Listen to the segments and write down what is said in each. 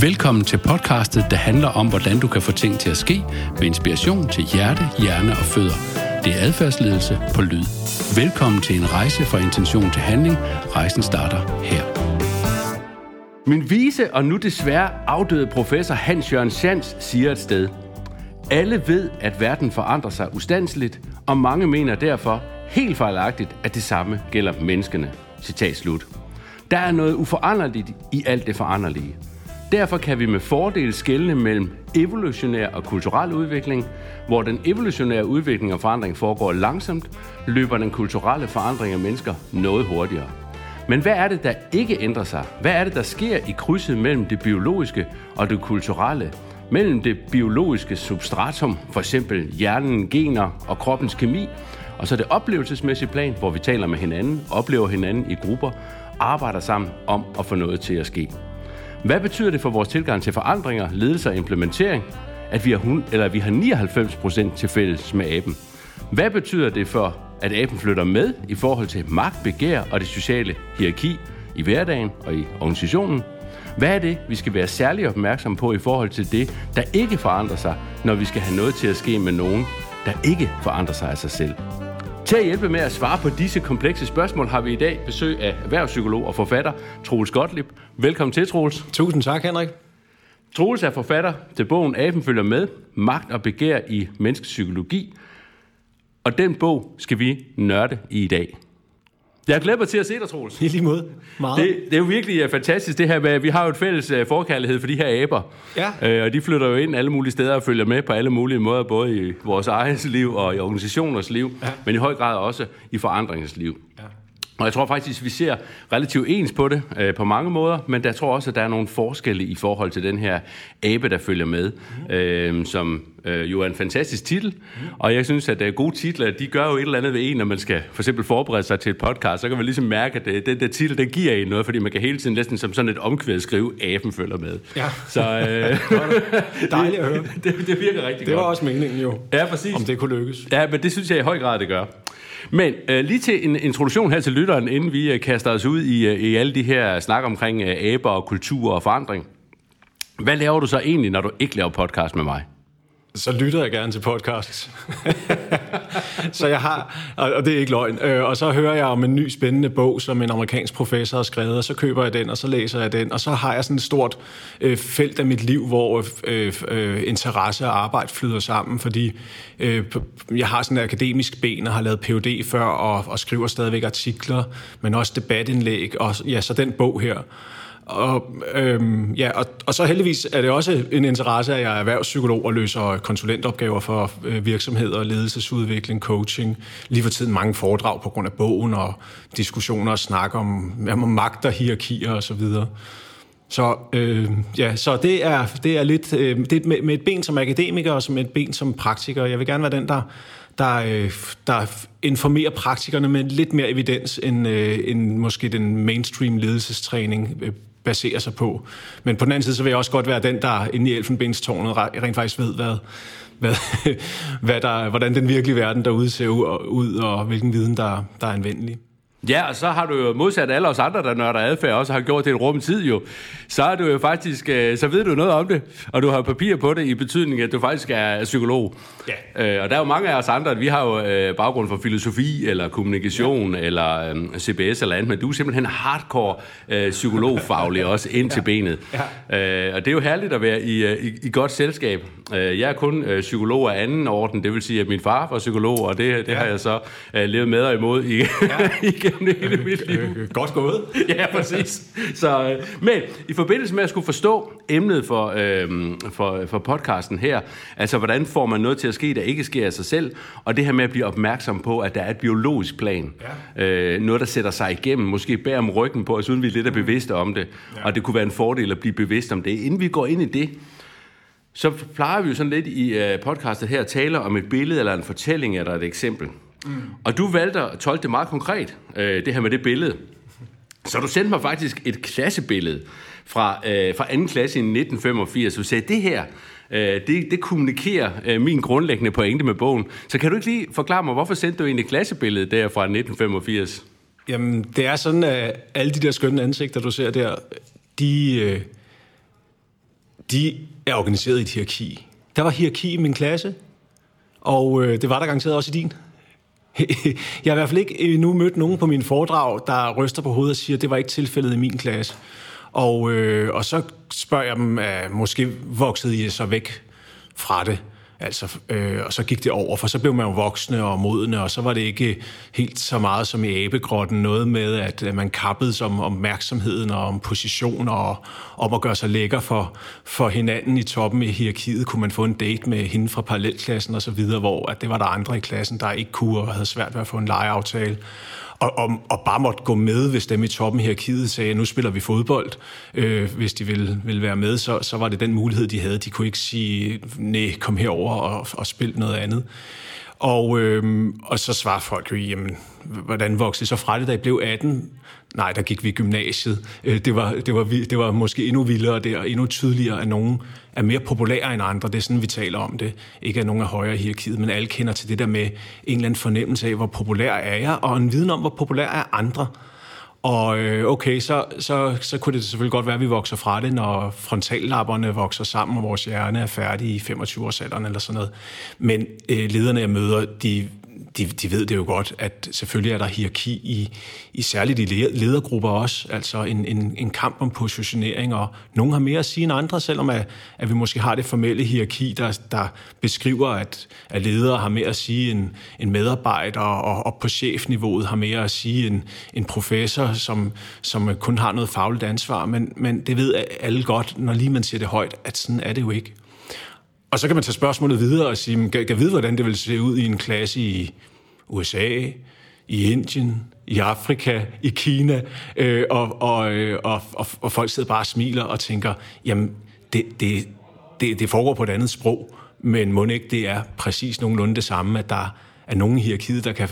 Velkommen til podcastet, der handler om, hvordan du kan få ting til at ske med inspiration til hjerte, hjerne og fødder. Det er adfærdsledelse på lyd. Velkommen til en rejse fra intention til handling. Rejsen starter her. Min vise og nu desværre afdøde professor Hans Jørgen Sands siger et sted. Alle ved, at verden forandrer sig ustandsligt, og mange mener derfor helt fejlagtigt, at det samme gælder menneskene. Citat slut. Der er noget uforanderligt i alt det foranderlige. Derfor kan vi med fordel skelne mellem evolutionær og kulturel udvikling. Hvor den evolutionære udvikling og forandring foregår langsomt, løber den kulturelle forandring af mennesker noget hurtigere. Men hvad er det, der ikke ændrer sig? Hvad er det, der sker i krydset mellem det biologiske og det kulturelle? Mellem det biologiske substratum, for eksempel hjernen, gener og kroppens kemi, og så det oplevelsesmæssige plan, hvor vi taler med hinanden, oplever hinanden i grupper, arbejder sammen om at få noget til at ske. Hvad betyder det for vores tilgang til forandringer, ledelse og implementering, at vi har, eller vi har 99% til fælles med aben? Hvad betyder det for, at aben flytter med i forhold til magt, begær og det sociale hierarki i hverdagen og i organisationen? Hvad er det, vi skal være særlig opmærksom på i forhold til det, der ikke forandrer sig, når vi skal have noget til at ske med nogen, der ikke forandrer sig af sig selv? Til at hjælpe med at svare på disse komplekse spørgsmål har vi i dag besøg af erhvervspsykolog og forfatter Troels Gottlieb. Velkommen til, Troels. Tusind tak, Henrik. Troels er forfatter til bogen Aben følger med, magt og begær i menneskets psykologi. Og den bog skal vi nørde i i dag. Jeg glæder mig til at se dig, Troels. I lige måde. Meget. Det, det er jo virkelig uh, fantastisk det her med, at vi har jo et fælles uh, forkærlighed for de her aber. Ja. Uh, og de flytter jo ind alle mulige steder og følger med på alle mulige måder, både i vores eget liv og i organisationers liv, Ja. men i høj grad også i forandringens liv. Og jeg tror faktisk, vi ser relativt ens på det øh, på mange måder, men der tror også, at der er nogle forskelle i forhold til den her abe, der følger med, øh, som øh, jo er en fantastisk titel. Og jeg synes, at øh, gode titler, de gør jo et eller andet ved en, når man skal for eksempel forberede sig til et podcast, så kan man ligesom mærke, at øh, den der titel, den giver en noget, fordi man kan hele tiden næsten som sådan et omkvæd skrive, aben følger med. Ja. Så øh, Dejligt at høre. det, det virker rigtig Det var godt. også meningen jo, Ja, præcis. om det kunne lykkes. Ja, men det synes jeg i høj grad, det gør. Men øh, lige til en introduktion her til lytteren, inden vi øh, kaster os ud i, øh, i alle de her snak omkring øh, aber og kultur og forandring. Hvad laver du så egentlig, når du ikke laver podcast med mig? Så lytter jeg gerne til podcasts. så jeg har, og det er ikke løgn, øh, og så hører jeg om en ny spændende bog, som en amerikansk professor har skrevet, og så køber jeg den, og så læser jeg den, og så har jeg sådan et stort øh, felt af mit liv, hvor øh, øh, interesse og arbejde flyder sammen, fordi øh, jeg har sådan et akademisk ben og har lavet PhD før, og, og skriver stadigvæk artikler, men også debatindlæg, og ja, så den bog her. Og, øhm, ja, og, og så heldigvis er det også en interesse, at jeg er erhvervspsykolog og løser konsulentopgaver for øh, virksomheder, ledelsesudvikling, coaching. Lige for tiden mange foredrag på grund af bogen og diskussioner og snak om, om magt og hierarkier og så videre. Så, øh, ja, så det er, det er lidt øh, det er med, med et ben som akademiker og som et ben som praktiker. Jeg vil gerne være den, der, der, øh, der informerer praktikerne med lidt mere evidens, end, øh, end måske den mainstream ledelsestræning øh, basere sig på. Men på den anden side, så vil jeg også godt være den, der inde i elfenbenstårnet rent faktisk ved, hvad, hvad, hvad der, hvordan den virkelige verden derude ser ud, og hvilken viden, der, der er anvendelig. Ja, og så har du jo modsat alle os andre, der nørder adfærd, også har gjort det en rum tid jo. Så er du jo faktisk, øh, så ved du noget om det, og du har papir på det i betydning, at du faktisk er psykolog. Ja. Øh, og der er jo mange af os andre, vi har jo øh, baggrund for filosofi, eller kommunikation, ja. eller øh, CBS eller andet, men du er simpelthen hardcore øh, psykologfaglig også ind til benet. Ja. Øh, og det er jo herligt at være i, i, i godt selskab. Øh, jeg er kun øh, psykolog af anden orden, det vil sige, at min far var psykolog, og det, det ja. har jeg så øh, levet med og imod i, ja. igennem hele mit liv. Øh, godt gået. Ja, præcis. Så, øh, men i forbindelse med at skulle forstå emnet for, øh, for, for podcasten her, altså hvordan får man noget til at ske, der ikke sker af sig selv, og det her med at blive opmærksom på, at der er et biologisk plan. Ja. Øh, noget, der sætter sig igennem, måske bærer om ryggen på os, uden vi er lidt er bevidste om det. Ja. Og det kunne være en fordel at blive bevidst om det. Inden vi går ind i det, så plejer vi jo sådan lidt i podcastet her at tale om et billede eller en fortælling eller et eksempel. Mm. Og du valgte at tolke det meget konkret, øh, det her med det billede. Så du sendte mig faktisk et klassebillede fra, øh, fra anden klasse i 1985. Du sagde, det her, øh, det, det kommunikerer øh, min grundlæggende pointe med bogen. Så kan du ikke lige forklare mig, hvorfor sendte du egentlig klassebilledet der fra 1985? Jamen, det er sådan, at alle de der skønne ansigter, du ser der, de, øh, de er organiseret i et hierarki. Der var hierarki i min klasse, og øh, det var der garanteret også i din. Jeg har i hvert fald ikke endnu mødt nogen på min foredrag, der ryster på hovedet og siger, at det var ikke tilfældet i min klasse. Og, øh, og så spørger jeg dem, at måske voksede I så væk fra det. Altså, øh, og så gik det over, for så blev man jo voksne og modne, og så var det ikke helt så meget som i abegrotten, noget med, at øh, man kappede som opmærksomheden og om position og om at gøre sig lækker for, for hinanden i toppen i hierarkiet. Kunne man få en date med hende fra parallelklassen og så videre, hvor at det var der andre i klassen, der ikke kunne og havde svært ved at få en legeaftale og, og, og bare måtte gå med, hvis dem i toppen her kide sagde, nu spiller vi fodbold. Øh, hvis de ville, ville være med, så, så var det den mulighed, de havde. De kunne ikke sige, nej, kom herover og, og spil noget andet. Og, øh, og så svarer folk jo, jamen, hvordan voksede så fra det, da I blev 18? Nej, der gik vi i gymnasiet. Øh, det var, det var, det var måske endnu vildere der, endnu tydeligere, at nogen er mere populære end andre. Det er sådan, vi taler om det. Ikke at nogen er højere i hierarkiet, men alle kender til det der med en eller anden fornemmelse af, hvor populær er jeg, og en viden om, hvor populær er andre. Og øh, okay, så, så, så kunne det selvfølgelig godt være, at vi vokser fra det, når frontallapperne vokser sammen, og vores hjerne er færdig i 25-årsalderen eller sådan noget. Men øh, lederne, jeg møder, de de, de ved det jo godt, at selvfølgelig er der hierarki i, i særligt i ledergrupper også, altså en, en, en kamp om positionering, og nogen har mere at sige end andre, selvom at, at vi måske har det formelle hierarki, der, der beskriver, at, at ledere har mere at sige end, en medarbejder, og, og på chefniveauet har mere at sige end en professor, som, som kun har noget fagligt ansvar, men, men det ved alle godt, når lige man siger det højt, at sådan er det jo ikke. Og så kan man tage spørgsmålet videre og sige, kan, kan vide, hvordan det vil se ud i en klasse i USA, i Indien, i Afrika, i Kina, øh, og, og, øh, og, og, og folk sidder bare og smiler og tænker, jamen, det, det, det, det foregår på et andet sprog, men må ikke det er præcis nogenlunde det samme, at der er nogen i hierarkiet, der kan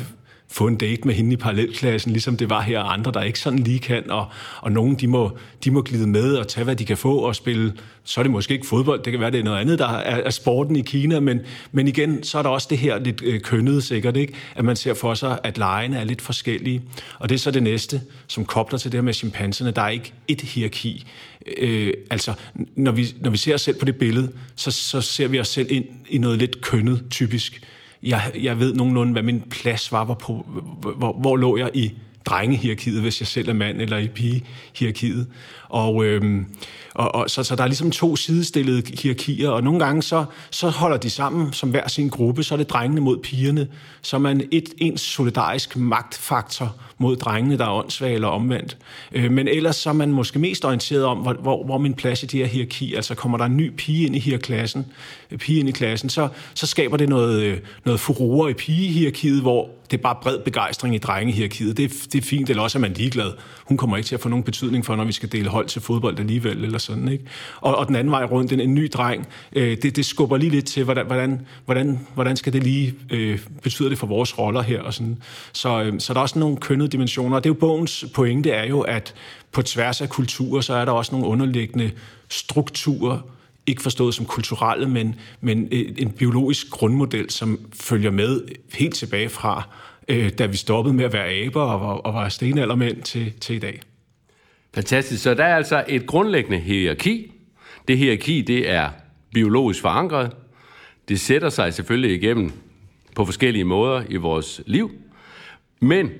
få en date med hende i parallelklassen, ligesom det var her, og andre, der ikke sådan lige kan, og, og nogen, de må, de må glide med og tage, hvad de kan få og spille. Så er det måske ikke fodbold, det kan være, det er noget andet, der er, er sporten i Kina, men, men igen, så er der også det her lidt øh, kønnede sikkert, ikke? at man ser for sig, at lejene er lidt forskellige. Og det er så det næste, som kobler til det her med chimpanserne. Der er ikke et hierarki. Øh, altså, når vi, når vi ser os selv på det billede, så, så ser vi os selv ind i noget lidt kønnet, typisk jeg, jeg ved nogenlunde, hvad min plads var, hvor, på, hvor, hvor lå jeg i drengehierarkiet, hvis jeg selv er mand, eller i pigehierarkiet. Og, øhm, og, og så, så der er ligesom to sidestillede hierarkier, og nogle gange så, så holder de sammen som hver sin gruppe, så er det drengene mod pigerne, så er man et, ens solidarisk magtfaktor mod drengene, der er åndssvage eller omvendt. Øh, men ellers så er man måske mest orienteret om, hvor, hvor, hvor min plads i det her hierarki, altså kommer der en ny pige ind i her klassen, pige ind i klassen, så, så skaber det noget, øh, noget furore i pigehierarkiet, hvor det er bare bred begejstring i drengehierarkiet. Det, det er fint, eller også er man ligeglad. Hun kommer ikke til at få nogen betydning for, når vi skal dele hold til fodbold alligevel, eller sådan, ikke? Og, og den anden vej rundt, en, en ny dreng, øh, det, det skubber lige lidt til, hvordan, hvordan, hvordan, hvordan skal det lige øh, betyde det for vores roller her, og sådan. Så, øh, så der er også nogle kønnede dimensioner, og det er jo bogens pointe er jo, at på tværs af kulturer, så er der også nogle underliggende strukturer, ikke forstået som kulturelle, men, men en biologisk grundmodel, som følger med helt tilbage fra, øh, da vi stoppede med at være aber og, og var stenaldermænd til, til i dag. Fantastisk. Så der er altså et grundlæggende hierarki. Det hierarki, det er biologisk forankret. Det sætter sig selvfølgelig igennem på forskellige måder i vores liv. Men,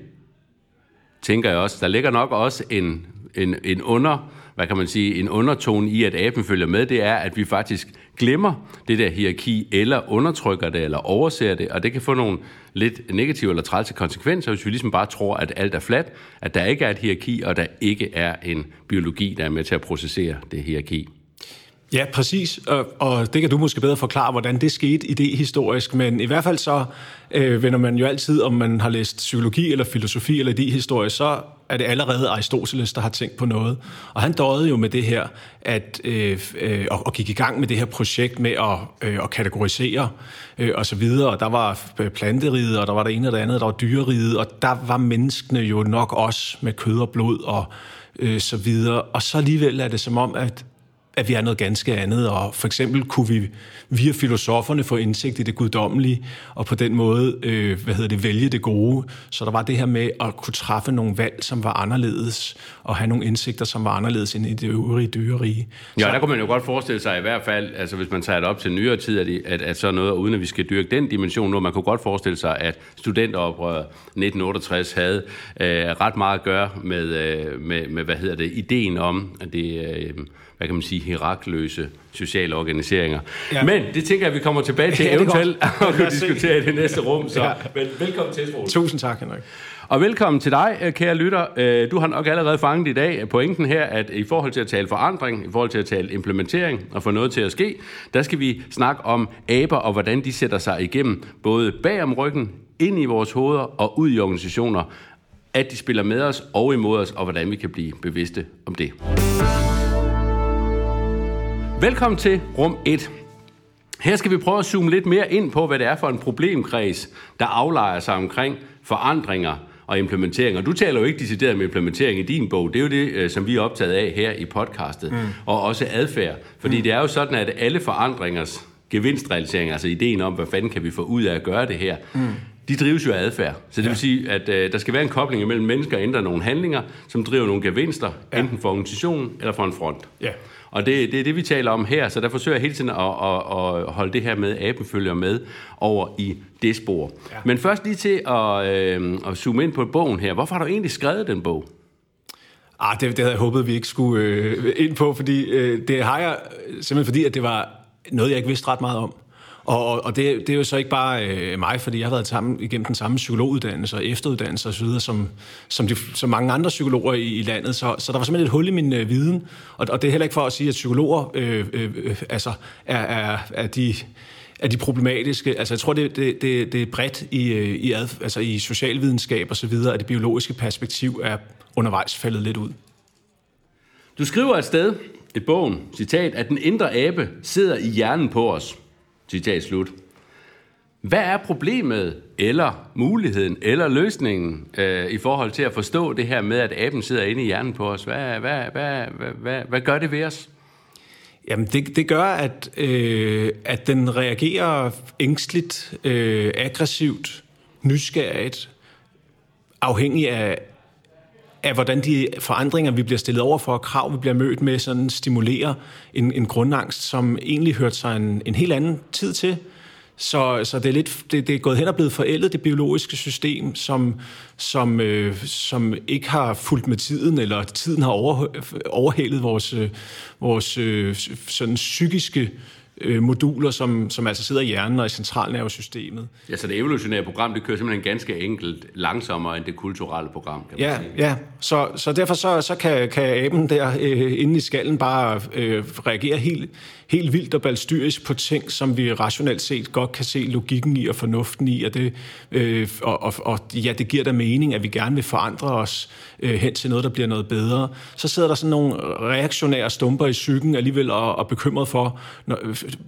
tænker jeg også, der ligger nok også en, en, en under hvad kan man sige, en undertone i, at aben følger med, det er, at vi faktisk glemmer det der hierarki, eller undertrykker det, eller overser det, og det kan få nogle lidt negative eller trælse konsekvenser, hvis vi ligesom bare tror, at alt er fladt, at der ikke er et hierarki, og der ikke er en biologi, der er med til at processere det hierarki. Ja, præcis. Og, og det kan du måske bedre forklare, hvordan det skete idehistorisk. Men i hvert fald så øh, vender man jo altid, om man har læst psykologi eller filosofi eller idehistorie, så er det allerede Aristoteles, der har tænkt på noget. Og han døde jo med det her, at, øh, øh, og, og gik i gang med det her projekt med at, øh, at kategorisere øh, og så videre. Og der var planteriget, og der var det ene og det andet, der var dyreriget, og der var menneskene jo nok også med kød og blod og øh, så videre. Og så alligevel er det som om, at at vi er noget ganske andet, og for eksempel kunne vi via filosoferne få indsigt i det guddommelige, og på den måde, øh, hvad hedder det, vælge det gode. Så der var det her med at kunne træffe nogle valg, som var anderledes, og have nogle indsigter, som var anderledes end i det øvrige dyrerige. Ja, der kunne man jo godt forestille sig i hvert fald, altså hvis man tager det op til nyere tid, at, at, at så noget, uden at vi skal dyrke den dimension nu, man kunne godt forestille sig, at studenteroprøret 1968 havde øh, ret meget at gøre med, øh, med, med, hvad hedder det, ideen om, at det øh, hvad kan man sige, hierarkløse sociale organiseringer. Ja. Men det tænker jeg, at vi kommer tilbage til ja, eventuelt at kunne diskutere i det næste rum. Så ja. vel, velkommen til, Troels. Tusind tak, Henrik. Og velkommen til dig, øh, kære lytter. Øh, du har nok allerede fanget i dag pointen her, at i forhold til at tale forandring, i forhold til at tale implementering og få noget til at ske, der skal vi snakke om aber og hvordan de sætter sig igennem både bag om ryggen, ind i vores hoveder og ud i organisationer, at de spiller med os og imod os, og hvordan vi kan blive bevidste om det. Velkommen til rum 1. Her skal vi prøve at zoome lidt mere ind på, hvad det er for en problemkreds, der aflejer sig omkring forandringer og implementeringer. Du taler jo ikke decideret om implementering i din bog. Det er jo det, øh, som vi er optaget af her i podcastet. Mm. Og også adfærd. Fordi mm. det er jo sådan, at alle forandringers gevinstrealisering, altså ideen om, hvad fanden kan vi få ud af at gøre det her, mm. de drives jo af adfærd. Så det ja. vil sige, at uh, der skal være en kobling mellem mennesker og ændre nogle handlinger, som driver nogle gevinster, ja. enten for organisationen eller for en front. Ja. Og det, det er det, vi taler om her, så der forsøger jeg hele tiden at, at, at holde det her med, aben følger med over i det spor. Ja. Men først lige til at, øh, at zoome ind på bogen her. Hvorfor har du egentlig skrevet den bog? Ah, det, det havde jeg håbet, vi ikke skulle øh, ind på, fordi øh, det har jeg simpelthen fordi, at det var noget, jeg ikke vidste ret meget om. Og, og det, det er jo så ikke bare øh, mig, fordi jeg har været sammen igennem den samme psykologuddannelse og efteruddannelse osv., som, som, de, som mange andre psykologer i, i landet. Så, så der var simpelthen et hul i min øh, viden. Og, og det er heller ikke for at sige, at psykologer øh, øh, øh altså, er, er, er de er de problematiske. Altså, jeg tror, det, det, det, det er bredt i, øh, i, ad, altså, i socialvidenskab og så videre, at det biologiske perspektiv er undervejs faldet lidt ud. Du skriver et sted i bogen, citat, at den indre abe sidder i hjernen på os. Citat slut. Hvad er problemet, eller muligheden, eller løsningen øh, i forhold til at forstå det her med, at aben sidder inde i hjernen på os? Hvad, hvad, hvad, hvad, hvad, hvad gør det ved os? Jamen, det, det gør, at, øh, at den reagerer ængstligt, øh, aggressivt, nysgerrigt, afhængig af, af hvordan de forandringer, vi bliver stillet over for, krav, vi bliver mødt med, sådan stimulerer en, en grundangst, som egentlig hørte sig en, en helt anden tid til. Så, så det, er lidt, det, det er gået hen og blevet forældet, det biologiske system, som, som, øh, som ikke har fulgt med tiden, eller tiden har over, overhældet vores, øh, vores øh, sådan psykiske øh, moduler, som, som altså sidder i hjernen og i centralnervesystemet. Ja, så det evolutionære program, det kører simpelthen ganske enkelt langsommere end det kulturelle program, kan man ja, sige. Ja, så, så derfor så, så kan, kan aben der øh, inde i skallen bare øh, reagere helt, helt vildt og balstyrisk på ting, som vi rationelt set godt kan se logikken i og fornuften i, og, det, øh, og, og, og ja, det giver da mening, at vi gerne vil forandre os øh, hen til noget, der bliver noget bedre. Så sidder der sådan nogle reaktionære stumper i psyken alligevel og, og bekymret for, når,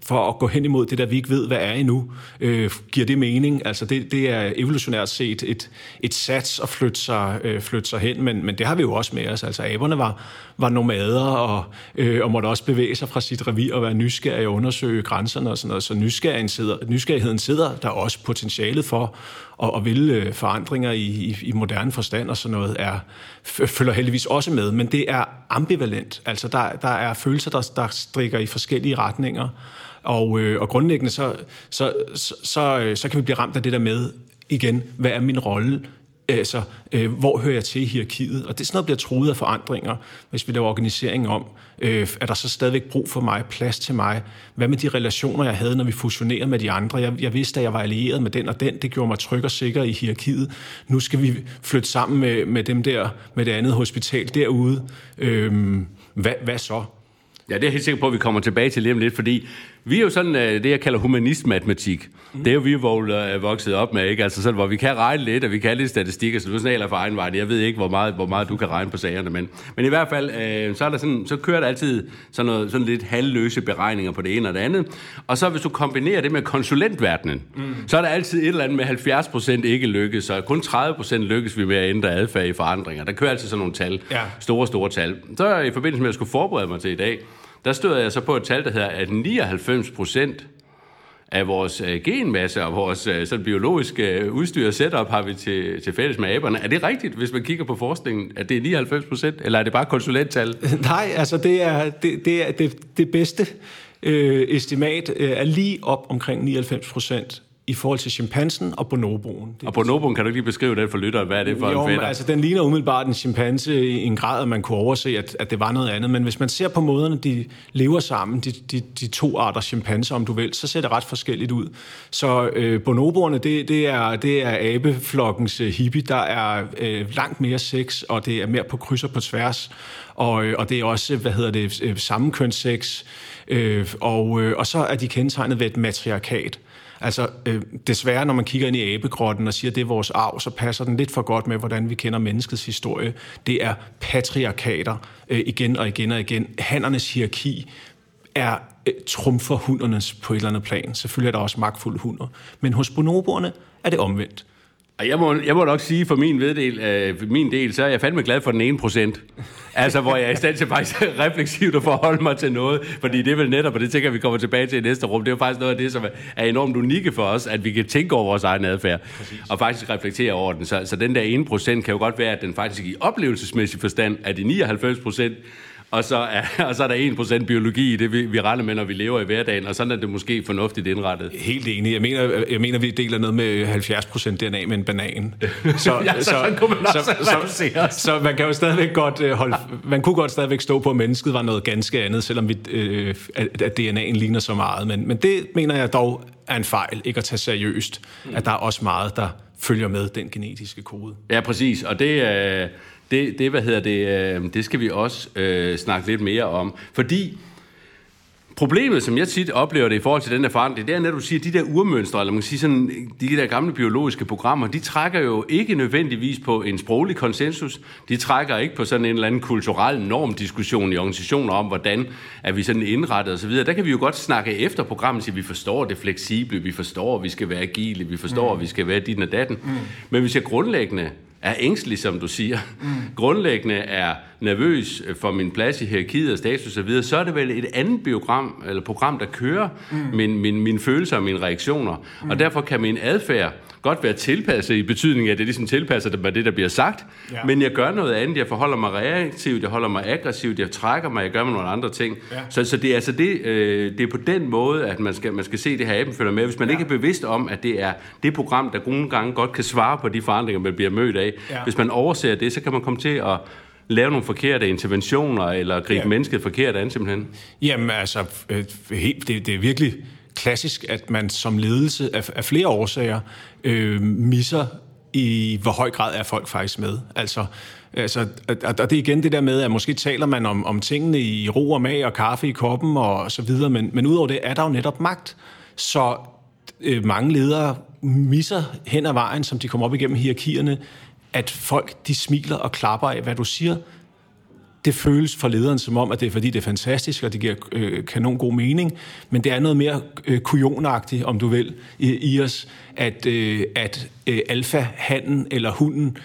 for at gå hen imod det, der vi ikke ved, hvad er endnu. Øh, giver det mening? Altså det, det er evolutionært set et, et sats at flytte sig, øh, flytte sig hen, men, men det har vi jo også med os. Altså aberne var, var nomader og, øh, og måtte også bevæge sig fra sit revir og være nysgerrige og undersøge grænserne og sådan noget. Så nysgerrigheden sidder, nysgerrigheden sidder der også potentialet for og, og vil øh, forandringer i, i, i moderne forstand og sådan noget, er, følger heldigvis også med. Men det er ambivalent. Altså der, der er følelser, der, der strikker i forskellige retninger. Og, øh, og grundlæggende så, så, så, så, øh, så kan vi blive ramt af det der med, igen, hvad er min rolle Altså, øh, hvor hører jeg til i hierarkiet? Og det er sådan noget, bliver truet af forandringer, hvis vi laver organisering om. Øh, er der så stadigvæk brug for mig, plads til mig? Hvad med de relationer, jeg havde, når vi fusionerede med de andre? Jeg, jeg vidste, at jeg var allieret med den og den. Det gjorde mig tryg og sikker i hierarkiet. Nu skal vi flytte sammen med, med dem der, med det andet hospital derude. Øh, hvad, hvad så? Ja, det er jeg helt sikker på, at vi kommer tilbage til lige om lidt, fordi vi er jo sådan øh, det, jeg kalder humanist-matematik. Mm. Det er jo vi er vokset op med, ikke? Altså sådan, hvor vi kan regne lidt, og vi kan lidt statistikker, så du snaler for egen vej. Jeg ved ikke, hvor meget, hvor meget du kan regne på sagerne, men, men i hvert fald, øh, så, er der sådan, så kører der altid sådan, noget, sådan lidt halvløse beregninger på det ene og det andet. Og så hvis du kombinerer det med konsulentverdenen, mm. så er der altid et eller andet med 70 procent ikke lykkes, så kun 30 procent lykkes vi med at ændre adfærd i forandringer. Der kører altid sådan nogle tal, ja. store, store tal. Så i forbindelse med, at jeg skulle forberede mig til i dag, der stod jeg så på et tal, der hedder, at 99 procent af vores øh, genmasse og vores øh, sådan biologiske øh, udstyr og setup har vi til, til fælles med aberne. Er det rigtigt, hvis man kigger på forskningen, at det er 99 procent, eller er det bare konsulenttal? Nej, altså det er det, det, er det, det bedste øh, estimat øh, er lige op omkring 99 procent i forhold til chimpansen og bonoboen. Det og bonoboen, kan du ikke lige beskrive det for lytteren? Hvad er det for jo, en fætter? altså den ligner umiddelbart en chimpanse i en grad, at man kunne overse, at, at det var noget andet. Men hvis man ser på måderne, de lever sammen, de, de, de to arter chimpanser, om du vil, så ser det ret forskelligt ud. Så øh, bonoboerne, det, det, er, det er abeflokkens øh, hippie. Der er øh, langt mere sex, og det er mere på kryds og på tværs. Og, øh, og det er også, hvad hedder det, øh, sammenkønssex. Øh, og, øh, og så er de kendetegnet ved et matriarkat. Altså, øh, desværre, når man kigger ind i abegrotten og siger, at det er vores arv, så passer den lidt for godt med, hvordan vi kender menneskets historie. Det er patriarkater øh, igen og igen og igen. Handernes hierarki er øh, trumfer hundernes på et eller andet plan. Selvfølgelig er der også magtfulde hunder. Men hos bonoboerne er det omvendt. Og jeg må, jeg må nok sige, for min, veddel, øh, min del, så er jeg fandme glad for den ene procent. Altså, hvor jeg er i stand til faktisk refleksivt at forholde mig til noget. Fordi det er vel netop, og det tænker vi kommer tilbage til i næste rum, det er jo faktisk noget af det, som er enormt unikke for os, at vi kan tænke over vores egen adfærd. Præcis. Og faktisk reflektere over den. Så, så den der ene procent kan jo godt være, at den faktisk i oplevelsesmæssig forstand er de 99 procent, og så er, og så er der 1% biologi i det, vi, vi regner med, når vi lever i hverdagen, og sådan er det måske fornuftigt indrettet. Helt enig. Jeg mener, jeg mener vi deler noget med 70% DNA med en banan. Så, ja, så, så, sådan kunne man også så, så, så, så man kan jo stadigvæk godt øh, holde, man kunne godt stadigvæk stå på, at mennesket var noget ganske andet, selvom vi, øh, at, at DNA'en ligner så meget. Men, men det mener jeg dog er en fejl, ikke at tage seriøst, mm. at der er også meget, der følger med den genetiske kode. Ja, præcis. Og det. Øh det, det, hvad hedder det, øh, det skal vi også øh, snakke lidt mere om. Fordi Problemet, som jeg tit oplever det i forhold til den der forandring, det er, når du siger, at de der urmønstre, eller man kan sige sådan, de der gamle biologiske programmer, de trækker jo ikke nødvendigvis på en sproglig konsensus. De trækker ikke på sådan en eller anden kulturel normdiskussion i organisationer om, hvordan er vi sådan indrettet osv. Der kan vi jo godt snakke efter programmet, så vi forstår det fleksible, vi forstår, at vi skal være agile, vi forstår, mm. at vi skal være dit og datten. Mm. Men hvis jeg grundlæggende er ængstelig, som du siger, mm. grundlæggende er nervøs for min plads i hierarkiet og status osv., så er det vel et andet biogram, eller program, der kører mm. min, min, mine følelser og mine reaktioner. Mm. Og derfor kan min adfærd godt være tilpasset i betydning af, at det ligesom tilpasser det med det, der bliver sagt, ja. men jeg gør noget andet. Jeg forholder mig reaktivt, jeg holder mig aggressivt, jeg trækker mig, jeg gør mig nogle andre ting. Ja. Så, så det er altså det, øh, det er på den måde, at man skal, man skal se det her aben følger med. Hvis man ja. ikke er bevidst om, at det er det program, der nogle gange godt kan svare på de forandringer, man bliver mødt af. Ja. Hvis man overser det, så kan man komme til at lave nogle forkerte interventioner, eller gribe ja. mennesket forkert an simpelthen? Jamen altså, øh, det, det er virkelig klassisk, at man som ledelse af, af flere årsager øh, misser i hvor høj grad er folk faktisk med. Altså, altså, og det er igen det der med, at måske taler man om, om tingene i ro og mag og kaffe i koppen og så videre, men, men udover det er der jo netop magt. Så øh, mange ledere misser hen ad vejen, som de kommer op igennem hierarkierne, at folk de smiler og klapper af, hvad du siger, det føles for lederen som om, at det er fordi, det er fantastisk, og det giver øh, kanon god mening, men det er noget mere øh, kujonagtigt, om du vil, i, i os, at, øh, at øh, alfa-handen eller hunden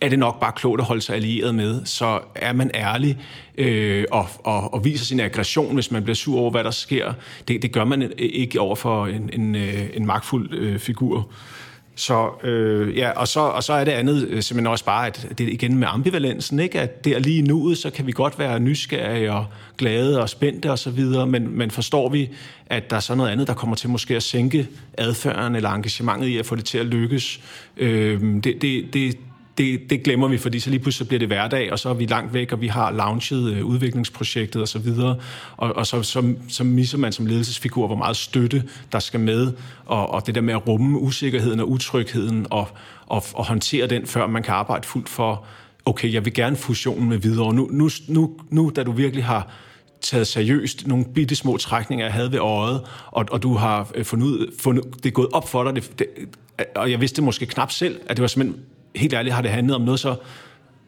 er det nok bare klogt at holde sig allieret med. Så er man ærlig øh, og, og, og viser sin aggression, hvis man bliver sur over, hvad der sker. Det, det gør man ikke over for en, en, øh, en magtfuld øh, figur. Så, øh, ja, og, så, og så er det andet øh, simpelthen også bare, at det igen med ambivalensen, ikke? at der lige nu, så kan vi godt være nysgerrige og glade og spændte og så videre, men, men forstår vi, at der er så noget andet, der kommer til måske at sænke adfærden eller engagementet i at få det til at lykkes. Øh, det, det, det, det, det glemmer vi, fordi så lige pludselig bliver det hverdag, og så er vi langt væk, og vi har launchet øh, udviklingsprojektet osv., og, så videre, og, og så, så, så misser man som ledelsesfigur, hvor meget støtte der skal med, og, og det der med at rumme usikkerheden og utrygheden, og, og, og håndtere den, før man kan arbejde fuldt for, okay, jeg vil gerne fusionen med videre. Nu, nu, nu, nu da du virkelig har taget seriøst nogle bitte små trækninger, jeg havde ved øjet, og, og du har øh, fundet, ud, fundet, det er gået op for dig, det, det, og jeg vidste måske knap selv, at det var simpelthen helt ærligt har det handlet om noget så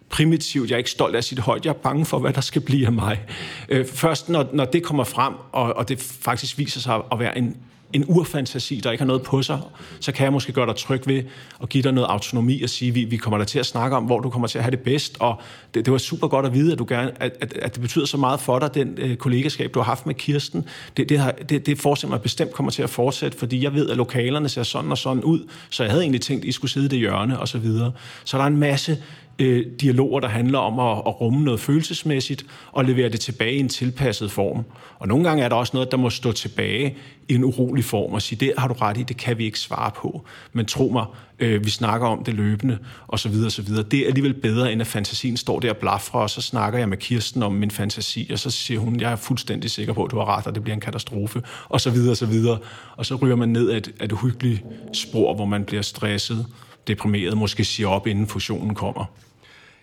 primitivt. Jeg er ikke stolt af at sige det højt. Jeg er bange for, hvad der skal blive af mig. Øh, først når, når det kommer frem, og, og det faktisk viser sig at være en en urfantasi, der ikke har noget på sig, så kan jeg måske gøre dig tryg ved at give dig noget autonomi og sige, vi, vi kommer der til at snakke om, hvor du kommer til at have det bedst, og det, det var super godt at vide, at, du gerne, at, at, at det betyder så meget for dig, den øh, kollegaskab, du har haft med Kirsten. Det, det, har, det, det forestiller mig bestemt kommer til at fortsætte, fordi jeg ved, at lokalerne ser sådan og sådan ud, så jeg havde egentlig tænkt, at I skulle sidde i det hjørne og så videre. Så der er en masse øh, dialoger, der handler om at, at rumme noget følelsesmæssigt og levere det tilbage i en tilpasset form. Og nogle gange er der også noget, der må stå tilbage i en urolig form og sige, det har du ret i, det kan vi ikke svare på. Men tro mig, øh, vi snakker om det løbende, og så videre, og så videre. Det er alligevel bedre, end at fantasien står der og blafrer, og så snakker jeg med Kirsten om min fantasi, og så siger hun, jeg er fuldstændig sikker på, at du har ret, og det bliver en katastrofe, og så videre, og så videre. Og så ryger man ned af et, af et uhyggeligt spor, hvor man bliver stresset, deprimeret, måske siger op, inden fusionen kommer.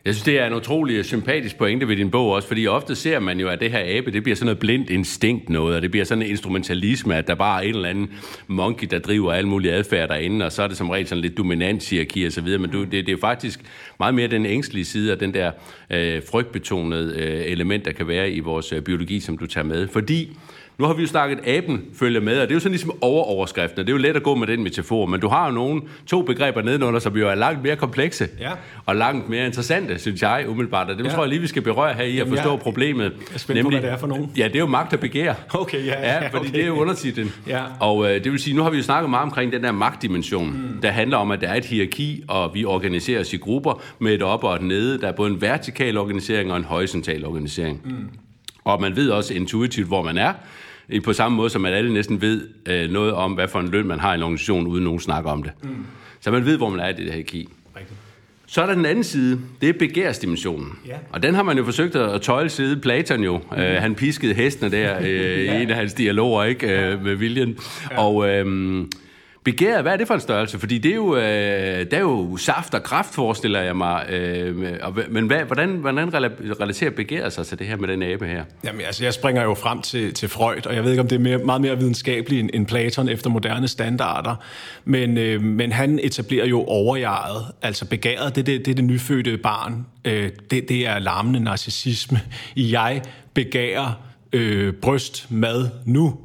Jeg synes, det er en utrolig sympatisk pointe ved din bog også, fordi ofte ser man jo, at det her abe, det bliver sådan noget blindt instinkt noget, og det bliver sådan en instrumentalisme, at der bare er en eller anden monkey, der driver alle mulige adfærd derinde, og så er det som regel sådan lidt dominant hierarki og så videre, men du, det, det er faktisk meget mere den ængstlige side af den der øh, frygtbetonede øh, element, der kan være i vores øh, biologi, som du tager med. Fordi nu har vi jo snakket, aben følger med, og det er jo sådan ligesom overoverskriften, det er jo let at gå med den metafor, men du har jo nogle to begreber nedenunder, som jo er langt mere komplekse, ja. og langt mere interessante, synes jeg, umiddelbart, og det ja. tror jeg lige, vi skal berøre her i at forstå jeg, problemet. Jeg er spændt Nemlig, på, hvad det er for nogen. Ja, det er jo magt og begær. Okay, ja. Ja, fordi okay. det er jo undertitlen. ja. Og øh, det vil sige, nu har vi jo snakket meget omkring den der magtdimension, mm. der handler om, at der er et hierarki, og vi organiserer os i grupper med et op og et nede. Der er både en vertikal organisering og en horisontal organisering. Mm. Og man ved også intuitivt, hvor man er på samme måde som at alle næsten ved øh, noget om, hvad for en løn man har i en organisation, uden nogen snakker om det. Mm. Så man ved, hvor man er i det her hierarki. Så er der den anden side, det er begærsdimensionen. Ja. Og den har man jo forsøgt at tøjle side. Platon jo, mm. øh, han piskede hestene der øh, ja. i en af hans dialoger ikke, øh, med viljen. Ja. Og... Øh, Begæret, hvad er det for en størrelse? Fordi det er jo, øh, det er jo saft og kraft, forestiller jeg mig. Øh, og, men hvad, hvordan, hvordan relaterer begæret sig til det her med den abe her? Jamen, altså, jeg springer jo frem til, til Freud, og jeg ved ikke, om det er mere, meget mere videnskabeligt end, end Platon efter moderne standarder. Men, øh, men han etablerer jo overjaget. Altså begæret, det, det, det er det nyfødte barn. Øh, det, det er larmende narcissisme. Jeg begærer øh, bryst, mad nu.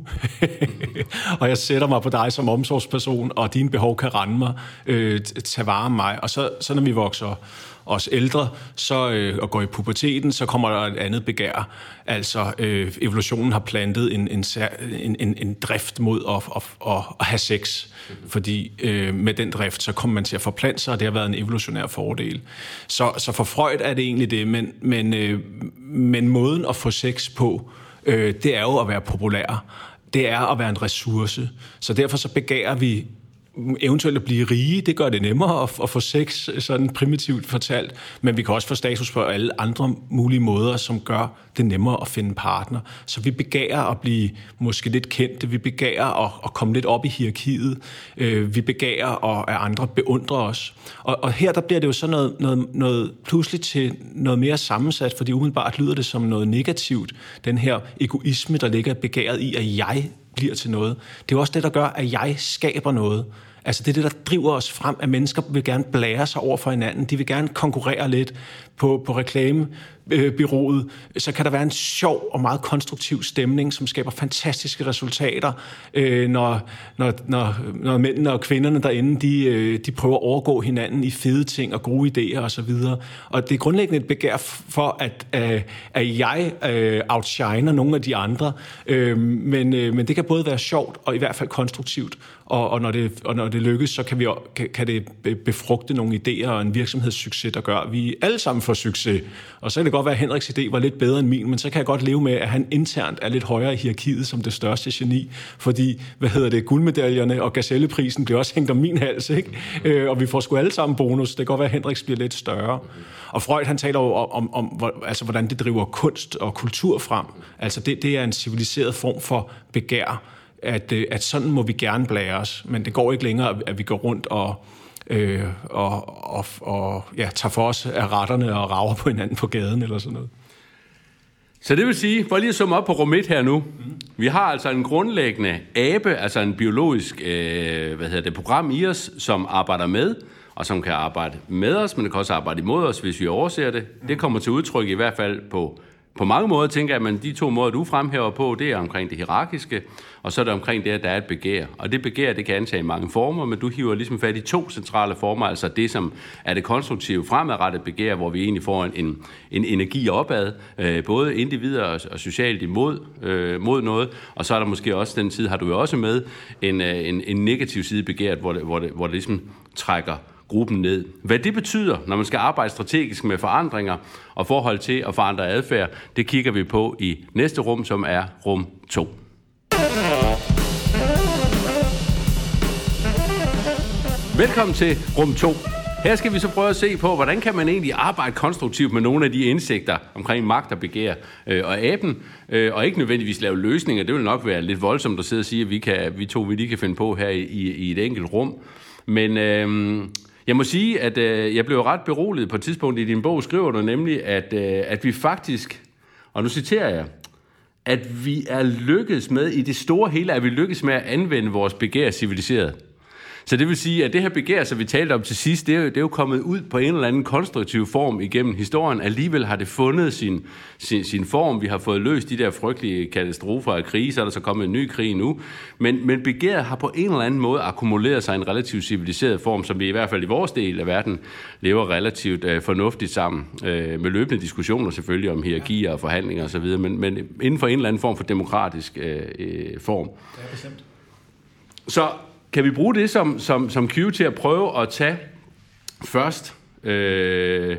og jeg sætter mig på dig som omsorgsperson, og dine behov kan rende mig, øh, tage vare om mig. Og så, så når vi vokser os ældre så, øh, og går i puberteten, så kommer der et andet begær. Altså øh, evolutionen har plantet en, en, en, en, en drift mod at, at, at, at have sex, fordi øh, med den drift, så kommer man til at forplante sig, og det har været en evolutionær fordel. Så, så for Freud er det egentlig det, men, men, øh, men måden at få sex på, øh, øh, det er jo at være populær. Det er at være en ressource. Så derfor så begærer vi eventuelt at blive rige, det gør det nemmere at, at få sex, sådan primitivt fortalt, men vi kan også få status på alle andre mulige måder, som gør det nemmere at finde partner. Så vi begærer at blive måske lidt kendte, vi begærer at, at komme lidt op i hierarkiet, øh, vi begærer at, at andre beundrer os. Og, og her der bliver det jo så noget, noget, noget pludselig til noget mere sammensat, fordi umiddelbart lyder det som noget negativt, den her egoisme, der ligger begæret i, at jeg bliver til noget. Det er jo også det, der gør, at jeg skaber noget. Altså det er det, der driver os frem, at mennesker vil gerne blære sig over for hinanden. De vil gerne konkurrere lidt på, på reklame Øh, reklamebyrået. Så kan der være en sjov og meget konstruktiv stemning, som skaber fantastiske resultater, øh, når, når, når, når mændene og kvinderne derinde, de, øh, de prøver at overgå hinanden i fede ting og gode idéer osv. Og, og det er grundlæggende et begær for, at, øh, at jeg øh, outshiner nogle af de andre. Øh, men, øh, men det kan både være sjovt og i hvert fald konstruktivt. Og, og, når, det, og når det lykkes, så kan, vi, kan, kan det befrugte nogle idéer og en virksomhedssucces, der gør, at vi alle sammen får succes. Og så er det godt være, at Henriks idé var lidt bedre end min, men så kan jeg godt leve med, at han internt er lidt højere i hierarkiet som det største geni, fordi, hvad hedder det, guldmedaljerne og gazelleprisen bliver også hængt om min hals, ikke? Øh, og vi får sgu alle sammen bonus. Det kan godt være, at Henriks bliver lidt større. Og Freud, han taler jo om, om, om altså, hvordan det driver kunst og kultur frem. Altså, det, det er en civiliseret form for begær, at, øh, at sådan må vi gerne blære os, men det går ikke længere, at vi går rundt og, øh, og, og, og ja, tager for os af retterne og rager på hinanden på gaden eller sådan noget. Så det vil sige, for lige at summe op på rum 1 her nu, mm. vi har altså en grundlæggende abe, altså en biologisk øh, hvad hedder det, program i os, som arbejder med, og som kan arbejde med os, men det kan også arbejde imod os, hvis vi overser det. Mm. Det kommer til udtryk i hvert fald på på mange måder tænker jeg, at de to måder, du fremhæver på, det er omkring det hierarkiske, og så er det omkring det, at der er et begær. Og det begær, det kan antage mange former, men du hiver ligesom fat i to centrale former, altså det, som er det konstruktive fremadrettet begær, hvor vi egentlig får en, en, en energi opad, øh, både individer og, og socialt imod øh, mod noget, og så er der måske også, den side har du jo også med, en, øh, en, en negativ side begæret, hvor det, hvor det, hvor det ligesom trækker gruppen ned. Hvad det betyder, når man skal arbejde strategisk med forandringer og forhold til at forandre adfærd, det kigger vi på i næste rum, som er rum 2. Velkommen til rum 2. Her skal vi så prøve at se på, hvordan kan man egentlig arbejde konstruktivt med nogle af de indsigter omkring magt og begær øh, og aben, øh, og ikke nødvendigvis lave løsninger. Det vil nok være lidt voldsomt at sidde og sige, at vi, kan, vi to vi lige kan finde på her i, i et enkelt rum. Men øh, jeg må sige, at øh, jeg blev ret beroliget på et tidspunkt i din bog, skriver du nemlig, at, øh, at vi faktisk, og nu citerer jeg, at vi er lykkedes med, i det store hele, at vi lykkedes med at anvende vores begær civiliseret. Så det vil sige, at det her begær, som vi talte om til sidst, det er, jo, det er jo kommet ud på en eller anden konstruktiv form igennem historien. Alligevel har det fundet sin, sin, sin form. Vi har fået løst de der frygtelige katastrofer og kriser, der er så kommet en ny krig nu. Men, men begæret har på en eller anden måde akkumuleret sig i en relativt civiliseret form, som vi i hvert fald i vores del af verden lever relativt øh, fornuftigt sammen. Øh, med løbende diskussioner selvfølgelig om hierarkier og forhandlinger osv., men, men inden for en eller anden form for demokratisk øh, øh, form. Ja, bestemt. Så kan vi bruge det som, som, som cue til at prøve at tage først øh,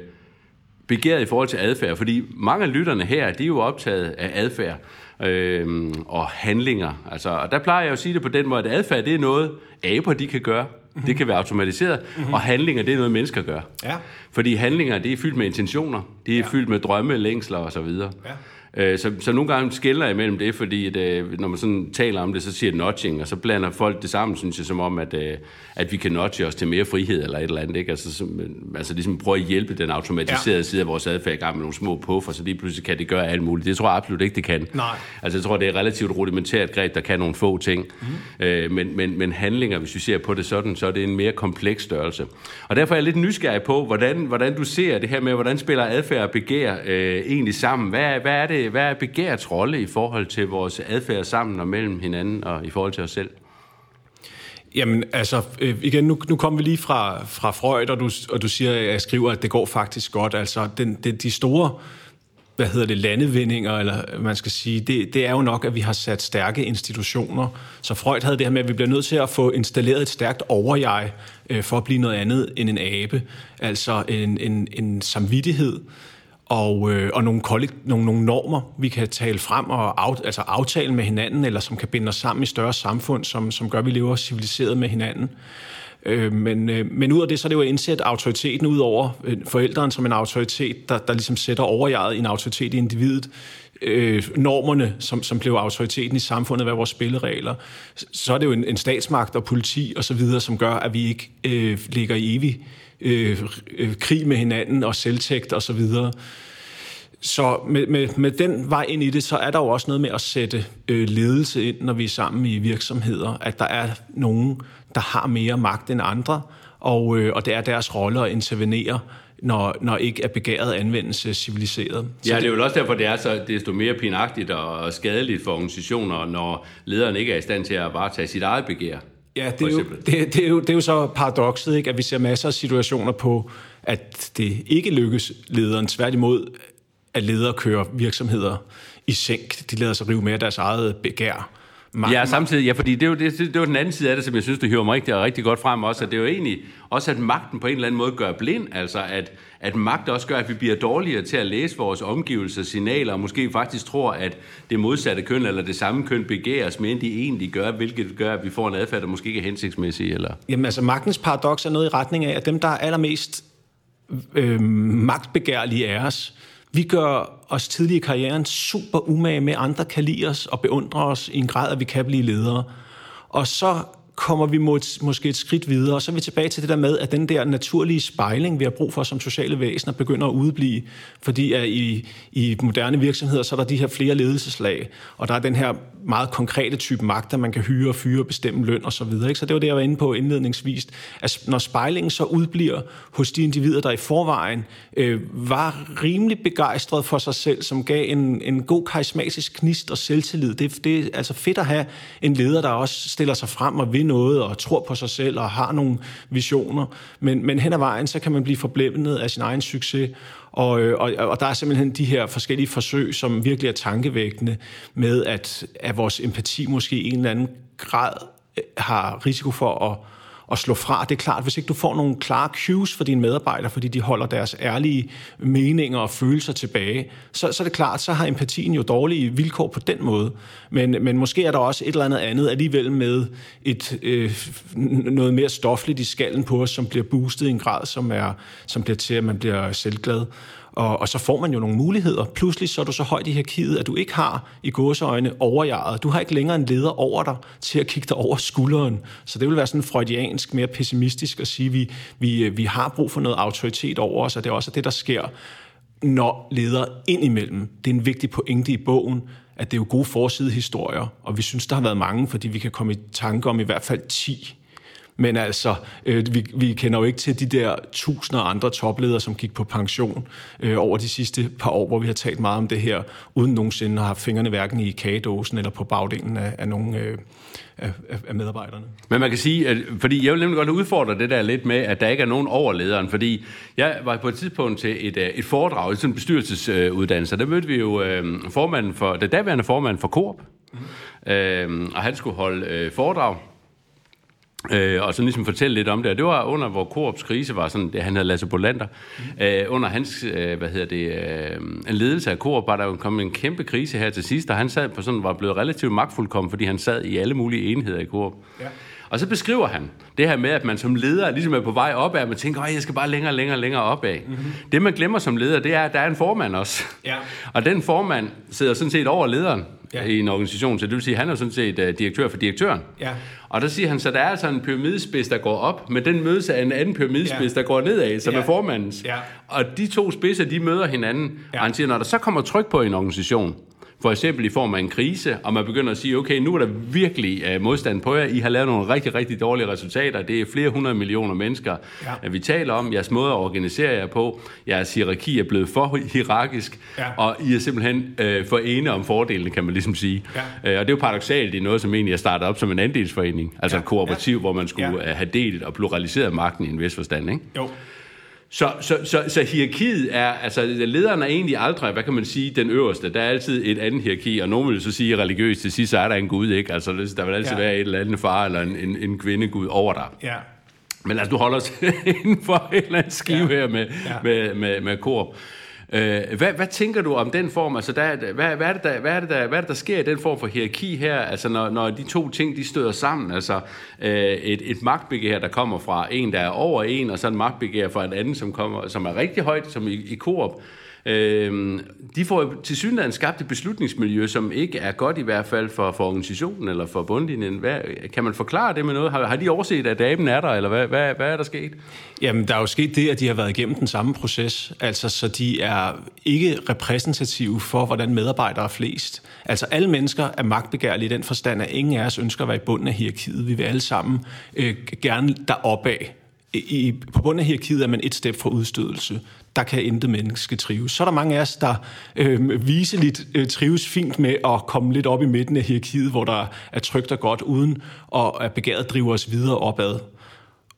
begæret i forhold til adfærd? Fordi mange af lytterne her, de er jo optaget af adfærd øh, og handlinger. Altså, og der plejer jeg at sige det på den måde, at adfærd det er noget, aber de kan gøre. Det kan være automatiseret, mm-hmm. og handlinger, det er noget, mennesker gør. Ja. Fordi handlinger, det er fyldt med intentioner, det er ja. fyldt med drømme, længsler osv. Ja. Øh, så, så nogle gange skiller jeg imellem det, fordi at, øh, når man sådan taler om det, så siger nudging, og så blander folk det sammen, synes jeg, som om, at, øh, at vi kan nudge os til mere frihed eller et eller andet. Ikke? Altså, som, altså ligesom prøve at hjælpe den automatiserede ja. side af vores adfærd i gang med nogle små puffer, så lige pludselig kan det gøre alt muligt. Det tror jeg absolut ikke, det kan. Nej. Altså jeg tror, det er et relativt rudimentært greb, der kan nogle få ting. Mm. Øh, men, men, men handlinger, hvis vi ser på det sådan, så er det en mere kompleks størrelse. Og derfor er jeg lidt nysgerrig på, hvordan, hvordan du ser det her med, hvordan spiller adfærd og begær øh, egentlig sammen? Hvad, hvad er det hvad er begærets rolle i forhold til vores adfærd sammen og mellem hinanden og i forhold til os selv? Jamen, altså, øh, igen, nu, nu kommer vi lige fra, fra Freud, og du, og du siger, at jeg skriver, at det går faktisk godt. Altså, den, den, de store hvad hedder det, landevindinger, eller man skal sige, det, det er jo nok, at vi har sat stærke institutioner. Så Freud havde det her med, at vi bliver nødt til at få installeret et stærkt overjeg øh, for at blive noget andet end en abe. Altså en, en, en samvittighed, og, øh, og nogle, kollekt, nogle, nogle normer, vi kan tale frem og af, altså aftale med hinanden, eller som kan binde os sammen i større samfund, som, som gør, at vi lever civiliseret med hinanden. Øh, men, øh, men ud af det, så er det jo at indsætte autoriteten ud over øh, forældrene som en autoritet, der, der ligesom sætter overjeget en autoritet i individet. Øh, normerne, som, som blev autoriteten i samfundet, hvad vores spilleregler. Så er det jo en, en statsmagt og politi og så videre, som gør, at vi ikke øh, ligger i evig øh, øh, krig med hinanden og selvtægt og så videre. Så med, med, med den vej ind i det, så er der jo også noget med at sætte øh, ledelse ind, når vi er sammen i virksomheder, at der er nogen, der har mere magt end andre, og, øh, og det er deres rolle at intervenere, når, når ikke er begæret anvendelse civiliseret. Så ja, det er jo også derfor, det er så desto mere pinagtigt og skadeligt for organisationer, når lederen ikke er i stand til at bare tage sit eget begær. Ja, det er, jo, det, det, er jo, det er jo så paradokset, ikke? at vi ser masser af situationer på, at det ikke lykkes lederen. Tværtimod, at ledere kører virksomheder i sænk. De lader sig rive med deres eget begær. Magten. Ja, samtidig, ja, fordi det er, jo, det, det er jo den anden side af det, som jeg synes, du hiver mig rigtig, rigtig godt frem også, at det er jo egentlig også, at magten på en eller anden måde gør blind, altså at, at magt også gør, at vi bliver dårligere til at læse vores omgivelser, signaler, og måske faktisk tror, at det modsatte køn eller det samme køn begæres mere, end de egentlig gør, hvilket gør, at vi får en adfærd, der måske ikke er hensigtsmæssig. Eller? Jamen altså, magtens paradoks er noget i retning af, at dem, der er allermest øh, magtbegærlige af os, vi gør os tidlig i karrieren super umage med, andre kan lide os og beundre os i en grad, at vi kan blive ledere. Og så kommer vi måske et skridt videre, og så er vi tilbage til det der med, at den der naturlige spejling, vi har brug for som sociale væsener, begynder at udblive, fordi at i, i moderne virksomheder, så er der de her flere ledelseslag, og der er den her meget konkrete type magt, at man kan hyre, og fyre, bestemme løn og så videre. Ikke? Så det var det, jeg var inde på indledningsvis. At når spejlingen så udbliver hos de individer, der i forvejen øh, var rimelig begejstret for sig selv, som gav en, en god karismatisk knist og selvtillid. Det, det er altså fedt at have en leder, der også stiller sig frem og vil noget og tror på sig selv og har nogle visioner. Men, men hen ad vejen, så kan man blive forblændet af sin egen succes. Og, øh, og, og der er simpelthen de her forskellige forsøg, som virkelig er tankevækkende med, at, at vores empati måske i en eller anden grad øh, har risiko for at at slå fra. Det er klart, hvis ikke du får nogle klare cues for dine medarbejdere, fordi de holder deres ærlige meninger og følelser tilbage, så, så er det klart, så har empatien jo dårlige vilkår på den måde. Men, men måske er der også et eller andet andet alligevel med et, øh, noget mere stofligt i skallen på os, som bliver boostet i en grad, som, er, som bliver til, at man bliver selvglad. Og, og så får man jo nogle muligheder. Pludselig så er du så højt i hierarkiet, at du ikke har i gåseøjne overjaget. Du har ikke længere en leder over dig til at kigge dig over skulderen. Så det vil være sådan freudiansk, mere pessimistisk at sige, at vi, vi, vi har brug for noget autoritet over os, og det er også det, der sker, når ledere indimellem. Det er en vigtig pointe i bogen, at det er jo gode forsidehistorier, og vi synes, der har været mange, fordi vi kan komme i tanke om i hvert fald 10 men altså, øh, vi, vi kender jo ikke til de der tusinder andre topledere, som gik på pension øh, over de sidste par år, hvor vi har talt meget om det her, uden nogensinde at have fingrene hverken i kagedåsen eller på bagdelen af, af nogle øh, af, af medarbejderne. Men man kan sige, at, fordi jeg vil nemlig godt udfordre det der lidt med, at der ikke er nogen over lederen, fordi jeg var på et tidspunkt til et, øh, et foredrag, sådan en bestyrelsesuddannelse, der mødte vi jo øh, formanden for, det daværende formand for Coop, mm. øh, og han skulle holde øh, foredrag, Øh, og så ligesom fortælle lidt om det. Og det var under, hvor Coops krise var sådan, det, han havde Lasse Bolander. Mm. Øh, under hans, øh, hvad hedder det, øh, ledelse af Coop, var der jo kommet en kæmpe krise her til sidst, og han sad på sådan, var blevet relativt magtfuldkommen, fordi han sad i alle mulige enheder i Coop. Ja. Og så beskriver han det her med, at man som leder ligesom er på vej opad, og man tænker, at jeg skal bare længere, længere, længere opad. Mm-hmm. Det, man glemmer som leder, det er, at der er en formand også. Ja. Og den formand sidder sådan set over lederen ja. i en organisation, så det vil sige, at han er sådan set uh, direktør for direktøren. Ja. Og der siger han, så der er altså en pyramidespids, der går op, men den mødes af en anden pyramidespids, ja. der går nedad, som ja. er formandens. Ja. Og de to spidser, de møder hinanden. Ja. Og han siger, når der så kommer tryk på en organisation, for eksempel i form af en krise, og man begynder at sige, okay, nu er der virkelig uh, modstand på jer, I har lavet nogle rigtig, rigtig dårlige resultater, det er flere hundrede millioner mennesker, ja. at vi taler om, jeres måde at organisere jer på, jeres hierarki er blevet for hierarkisk, ja. og I er simpelthen uh, for ene om fordelene, kan man ligesom sige. Ja. Uh, og det er jo paradoxalt i noget, som egentlig er startet op som en andelsforening, altså ja. et kooperativ, ja. hvor man skulle ja. have delt og pluraliseret magten i en vis forstand, ikke? Jo. Så, så, så, så hierarkiet er, altså lederen er egentlig aldrig, hvad kan man sige, den øverste. Der er altid et andet hierarki, og nogen vil så sige religiøst til sidst, så er der en Gud, ikke? Altså der vil altid ja. være et eller andet far eller en, en, en kvindegud over dig. Ja. Men altså, du holder os inden for et eller andet skive ja. her med, ja. med, med, med kor. Øh, hvad, hvad tænker du om den form? Altså, der, hvad, hvad, er det, der, hvad, er det, der, hvad er det, der sker i den form for hierarki her? Altså, når, når de to ting, de støder sammen. Altså, øh, et, et magtbegær, der kommer fra en, der er over en, og så en magtbegær fra en anden, som, kommer, som er rigtig højt, som i, i Coop. Øh, de får til synligheden skabt et beslutningsmiljø, som ikke er godt i hvert fald for, for organisationen eller for bundlinjen. Hvad, kan man forklare det med noget? Har, har de overset, at damen er der, eller hvad, hvad, hvad er der sket? Jamen, der er jo sket det, at de har været igennem den samme proces, altså så de er ikke repræsentative for, hvordan medarbejdere er flest. Altså alle mennesker er magtbegærlige i den forstand, at ingen af os ønsker at være i bunden af hierarkiet. Vi vil alle sammen øh, gerne deroppe af. I, på bunden af hierarkiet er man et step fra udstødelse der kan intet menneske trives. Så er der mange af os, der øh, viseligt øh, trives fint med at komme lidt op i midten af hierarkiet, hvor der er trygt og godt, uden at, at begæret driver os videre opad.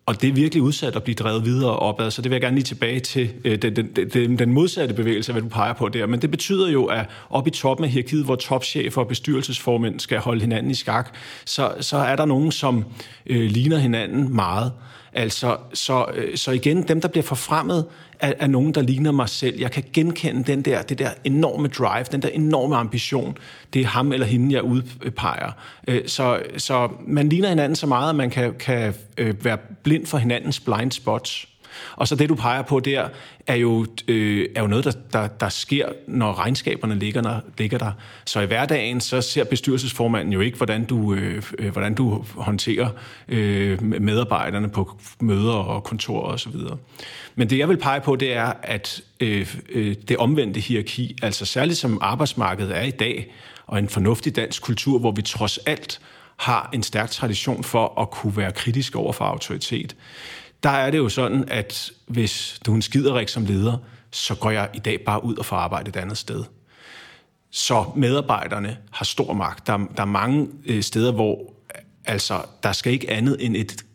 Og det er virkelig udsat at blive drevet videre opad, så det vil jeg gerne lige tilbage til øh, den, den, den, den modsatte bevægelse, hvad du peger på der. Men det betyder jo, at op i toppen af hierarkiet, hvor topchefer og bestyrelsesformænd skal holde hinanden i skak, så, så er der nogen, som øh, ligner hinanden meget. Altså, så, øh, så igen, dem, der bliver forfremmet, er, af nogen, der ligner mig selv. Jeg kan genkende den der, det der enorme drive, den der enorme ambition. Det er ham eller hende, jeg udpeger. Øh, så, så man ligner hinanden så meget, at man kan, kan øh, være blind for hinandens blind spots. Og så det, du peger på der, er jo, øh, er jo noget, der, der, der sker, når regnskaberne ligger der, ligger der. Så i hverdagen, så ser bestyrelsesformanden jo ikke, hvordan du, øh, øh hvordan du håndterer øh, medarbejderne på møder og kontorer osv. Men det, jeg vil pege på, det er, at øh, øh, det omvendte hierarki, altså særligt som arbejdsmarkedet er i dag, og en fornuftig dansk kultur, hvor vi trods alt har en stærk tradition for at kunne være kritisk over for autoritet, der er det jo sådan, at hvis du er en skiderik som leder, så går jeg i dag bare ud og får arbejde et andet sted. Så medarbejderne har stor magt. Der, der er mange øh, steder, hvor altså, der skal ikke andet end et,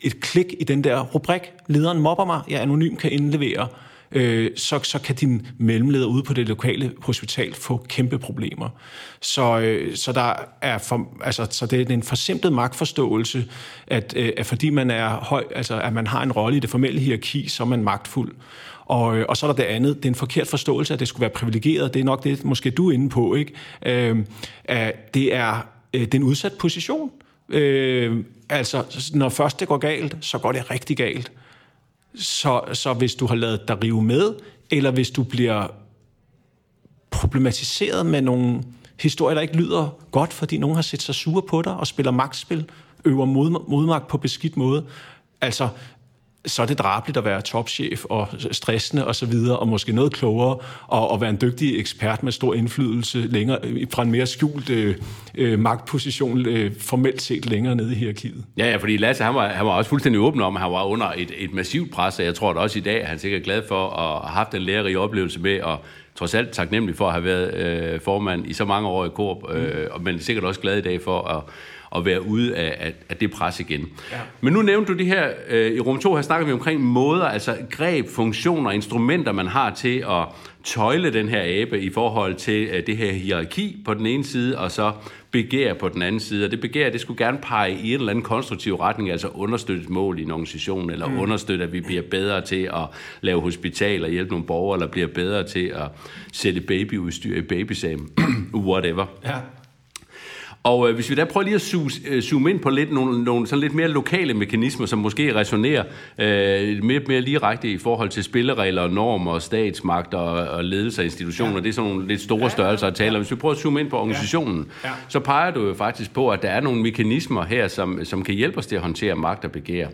et klik i den der rubrik. Lederen mobber mig, jeg anonym kan indlevere øh, så, så kan din mellemleder ude på det lokale hospital få kæmpe problemer. Så, øh, så, der er for, altså, så det er en forsimplet magtforståelse, at, øh, at fordi man er høj, altså, at man har en rolle i det formelle hierarki, så er man magtfuld. Og, øh, og så er der det andet, det er en forkert forståelse, at det skulle være privilegeret. Det er nok det, måske du er inde på, ikke? Øh, at det er, øh, det er en udsat position. Øh, altså, når først det går galt, så går det rigtig galt. Så, så hvis du har lavet dig rive med, eller hvis du bliver problematiseret med nogle historier, der ikke lyder godt, fordi nogen har set sig sure på dig og spiller magtspil, øver mod, modmagt på beskidt måde. Altså, så er det drabeligt at være topchef og stressende og så videre, og måske noget klogere, og, og være en dygtig ekspert med stor indflydelse længere, fra en mere skjult øh, øh, magtposition, øh, formelt set længere nede i hierarkiet. Ja, ja, fordi Lasse, han var, han var også fuldstændig åben om, at han var under et, et massivt pres, og jeg tror at også i dag, at han sikkert glad for at have haft en lærerige oplevelse med, og trods alt taknemmelig for at have været øh, formand i så mange år i Korp, øh, mm. men sikkert også glad i dag for at at være ude af, af, af det pres igen. Ja. Men nu nævnte du det her, øh, i rum 2 her snakker vi omkring måder, altså greb, funktioner, instrumenter, man har til at tøjle den her abe i forhold til øh, det her hierarki på den ene side, og så begær på den anden side. Og det begær, det skulle gerne pege i en eller anden konstruktiv retning, altså understøtte et mål i en organisation, eller mm. understøtte, at vi bliver bedre til at lave hospitaler, hjælpe nogle borgere, eller bliver bedre til at sætte babyudstyr i babysam, whatever. Ja. Og øh, hvis vi da prøver lige at zoome, øh, zoome ind på lidt, nogle, nogle sådan lidt mere lokale mekanismer, som måske resonerer øh, mere, mere ligerægte i forhold til spilleregler, normer, statsmagt og, og ledelse af institutioner. Ja. Det er sådan nogle lidt store størrelser at tale om. Hvis vi prøver at zoome ind på organisationen, ja. Ja. så peger du jo faktisk på, at der er nogle mekanismer her, som, som kan hjælpe os til at håndtere magt og begær.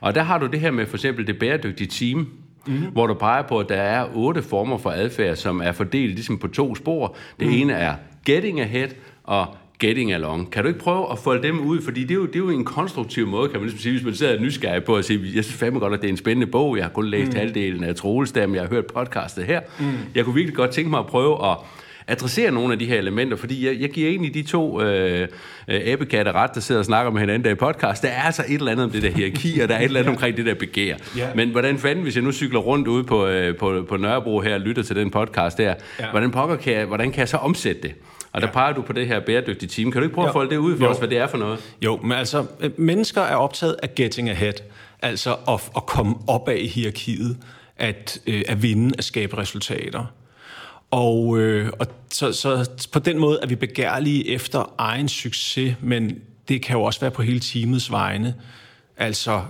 Og der har du det her med for eksempel det bæredygtige team, mm. hvor du peger på, at der er otte former for adfærd, som er fordelt ligesom på to spor. Det mm. ene er getting ahead, og getting along. Kan du ikke prøve at folde dem ud? Fordi det er jo, det er jo en konstruktiv måde, kan man ligesom sige, hvis man sidder nysgerrig på at sige, jeg synes fandme godt, at det er en spændende bog. Jeg har kun læst mm. halvdelen af Troels jeg har hørt podcastet her. Mm. Jeg kunne virkelig godt tænke mig at prøve at adressere nogle af de her elementer, fordi jeg, jeg giver egentlig de to øh, æbekatte ret, der sidder og snakker med hinanden der i podcast. Der er altså et eller andet om det der hierarki, og der er et eller andet ja. omkring det der begær. Ja. Men hvordan fanden, hvis jeg nu cykler rundt ude på, øh, på, på Nørrebro her og lytter til den podcast der, ja. hvordan, pokker kan jeg, hvordan kan jeg så omsætte det? Og der ja. peger du på det her bæredygtige team. Kan du ikke prøve jo. at folde det ud for jo. os, hvad det er for noget? Jo, men altså, øh, mennesker er optaget af getting ahead. Altså at, at komme op af hierarkiet, at, øh, at vinde, at skabe resultater. Og, øh, og så, så på den måde er vi begærlige efter egen succes, men det kan jo også være på hele teamets vegne. Altså,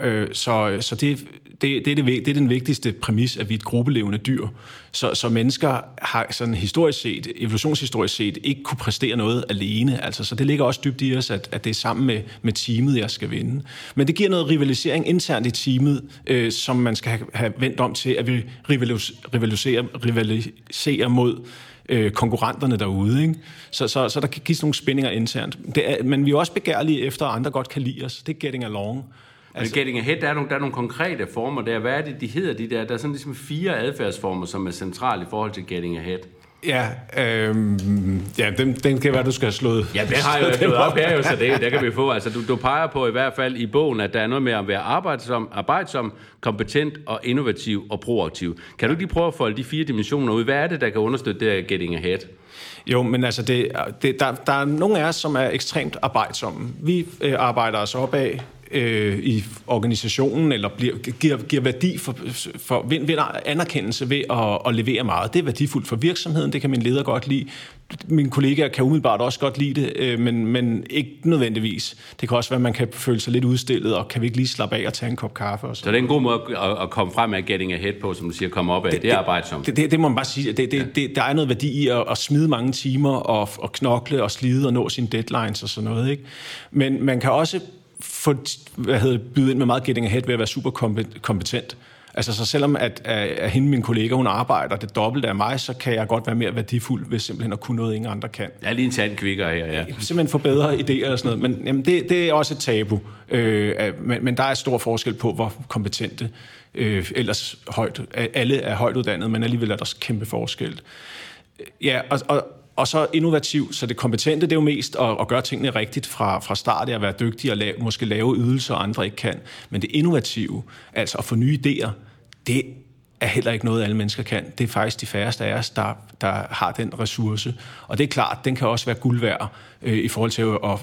øh, øh, så, så det, det, det, er det, det er den vigtigste præmis, at vi er et gruppelevende dyr. Så, så mennesker har sådan historisk set, evolutionshistorisk set, ikke kunne præstere noget alene. Altså, så det ligger også dybt i os, at, at det er sammen med, med teamet, jeg skal vinde. Men det giver noget rivalisering internt i teamet, øh, som man skal have, have vendt om til, at vi rivaliserer, rivaliserer mod øh, konkurrenterne derude. Ikke? Så, så, så der kan gives nogle spændinger internt. Det er, men vi er også begærlige efter, at andre godt kan lide os. Det er getting along. Altså, getting ahead, der er, nogle, der er nogle konkrete former der. Hvad er det, de hedder, de der? Der er sådan ligesom fire adfærdsformer, som er centrale i forhold til getting ahead. Ja, øhm, ja den, den kan være, du skal have slået. Ja, den har jeg jo slået op her, jo, så det, det kan vi få. Altså, du, du peger på i hvert fald i bogen, at der er noget med at være arbejdsom, arbejdsom kompetent og innovativ og proaktiv. Kan du lige prøve at folde de fire dimensioner ud? Hvad er det, der kan understøtte det her getting ahead? Jo, men altså, det, det, der, der er nogle af os, som er ekstremt arbejdsomme. Vi øh, arbejder os opad øh, i organisationen, eller bliver, giver, giver værdi for, for vinder anerkendelse ved at, at levere meget. Det er værdifuldt for virksomheden, det kan min leder godt lide. Mine kollegaer kan umiddelbart også godt lide det, øh, men, men ikke nødvendigvis. Det kan også være, at man kan føle sig lidt udstillet, og kan vi ikke lige slappe af og tage en kop kaffe? Og så. så det er en god måde at, at komme frem af getting ahead på, som du siger, komme op af. Det, det er arbejdsomt. Det, det, det må man bare sige. Det, det, ja. det, der er noget værdi i at, at smide mange timer, og, og knokle og slide og nå sine deadlines og sådan noget. Ikke? Men man kan også få, hvad hedder, byde ind med meget getting ahead ved at være super kompetent. Altså, så selvom at, at, at hende, min kollega, hun arbejder det dobbelte af mig, så kan jeg godt være mere værdifuld ved simpelthen at kunne noget, ingen andre kan. Jeg er lige en tandkvikker her, ja. Simpelthen få bedre idéer og sådan noget. Men jamen, det, det er også et tabu. Øh, men, men der er stor forskel på, hvor kompetente øh, ellers højt. Alle er højt uddannet, men alligevel er der kæmpe forskel. Ja, og, og, og så innovativ, så det kompetente, det er jo mest at, at gøre tingene rigtigt fra, fra start, at være dygtig og lave, måske lave ydelser, andre ikke kan. Men det innovative, altså at få nye idéer, det er heller ikke noget, alle mennesker kan. Det er faktisk de færreste af os, der, der har den ressource. Og det er klart, den kan også være guld værd øh, i forhold til at,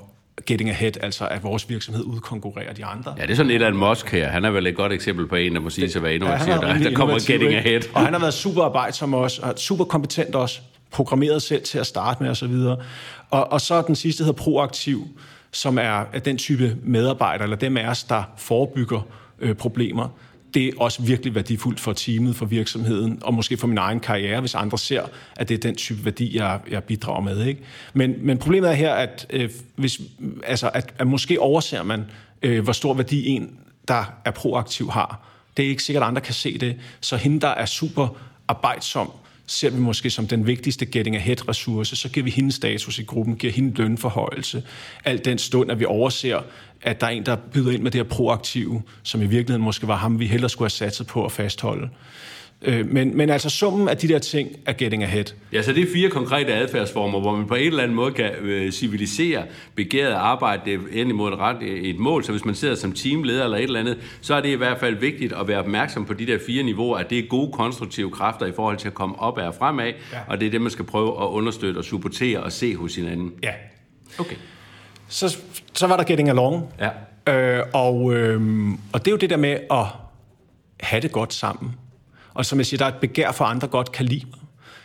getting ahead, altså at vores virksomhed udkonkurrerer de andre. Ja, det er sådan lidt af en Musk her. Han er vel et godt eksempel på en, der må sige sig at være innovativ. Ja, der, der kommer getting ahead. Og han har været super arbejdsom også, og super kompetent også programmeret selv til at starte med osv. Og, og, og så den sidste hedder proaktiv, som er, er den type medarbejder, eller dem af os, der forebygger øh, problemer. Det er også virkelig værdifuldt for teamet, for virksomheden, og måske for min egen karriere, hvis andre ser, at det er den type værdi, jeg, jeg bidrager med. Ikke? Men, men problemet er her, at, øh, hvis, altså, at, at måske overser man, øh, hvor stor værdi en, der er proaktiv, har. Det er ikke sikkert, at andre kan se det. Så hende, der er super arbejdsom, ser vi måske som den vigtigste getting ahead ressource, så giver vi hende status i gruppen, giver hende lønforhøjelse. Alt den stund, at vi overser, at der er en, der byder ind med det her proaktive, som i virkeligheden måske var ham, vi hellere skulle have satset på at fastholde. Øh, men, men altså summen af de der ting er getting ahead. Ja, så det er fire konkrete adfærdsformer, hvor man på en eller anden måde kan øh, civilisere begæret arbejde ind imod et, ret, et mål. Så hvis man sidder som teamleder eller et eller andet, så er det i hvert fald vigtigt at være opmærksom på de der fire niveauer, at det er gode konstruktive kræfter i forhold til at komme op og fremad, ja. og det er det, man skal prøve at understøtte og supportere og se hos hinanden. Ja. Okay. Så, så var der getting along. Ja. Øh, og, øh, og det er jo det der med at have det godt sammen og som jeg siger, der er et begær for, andre godt kan lide mig.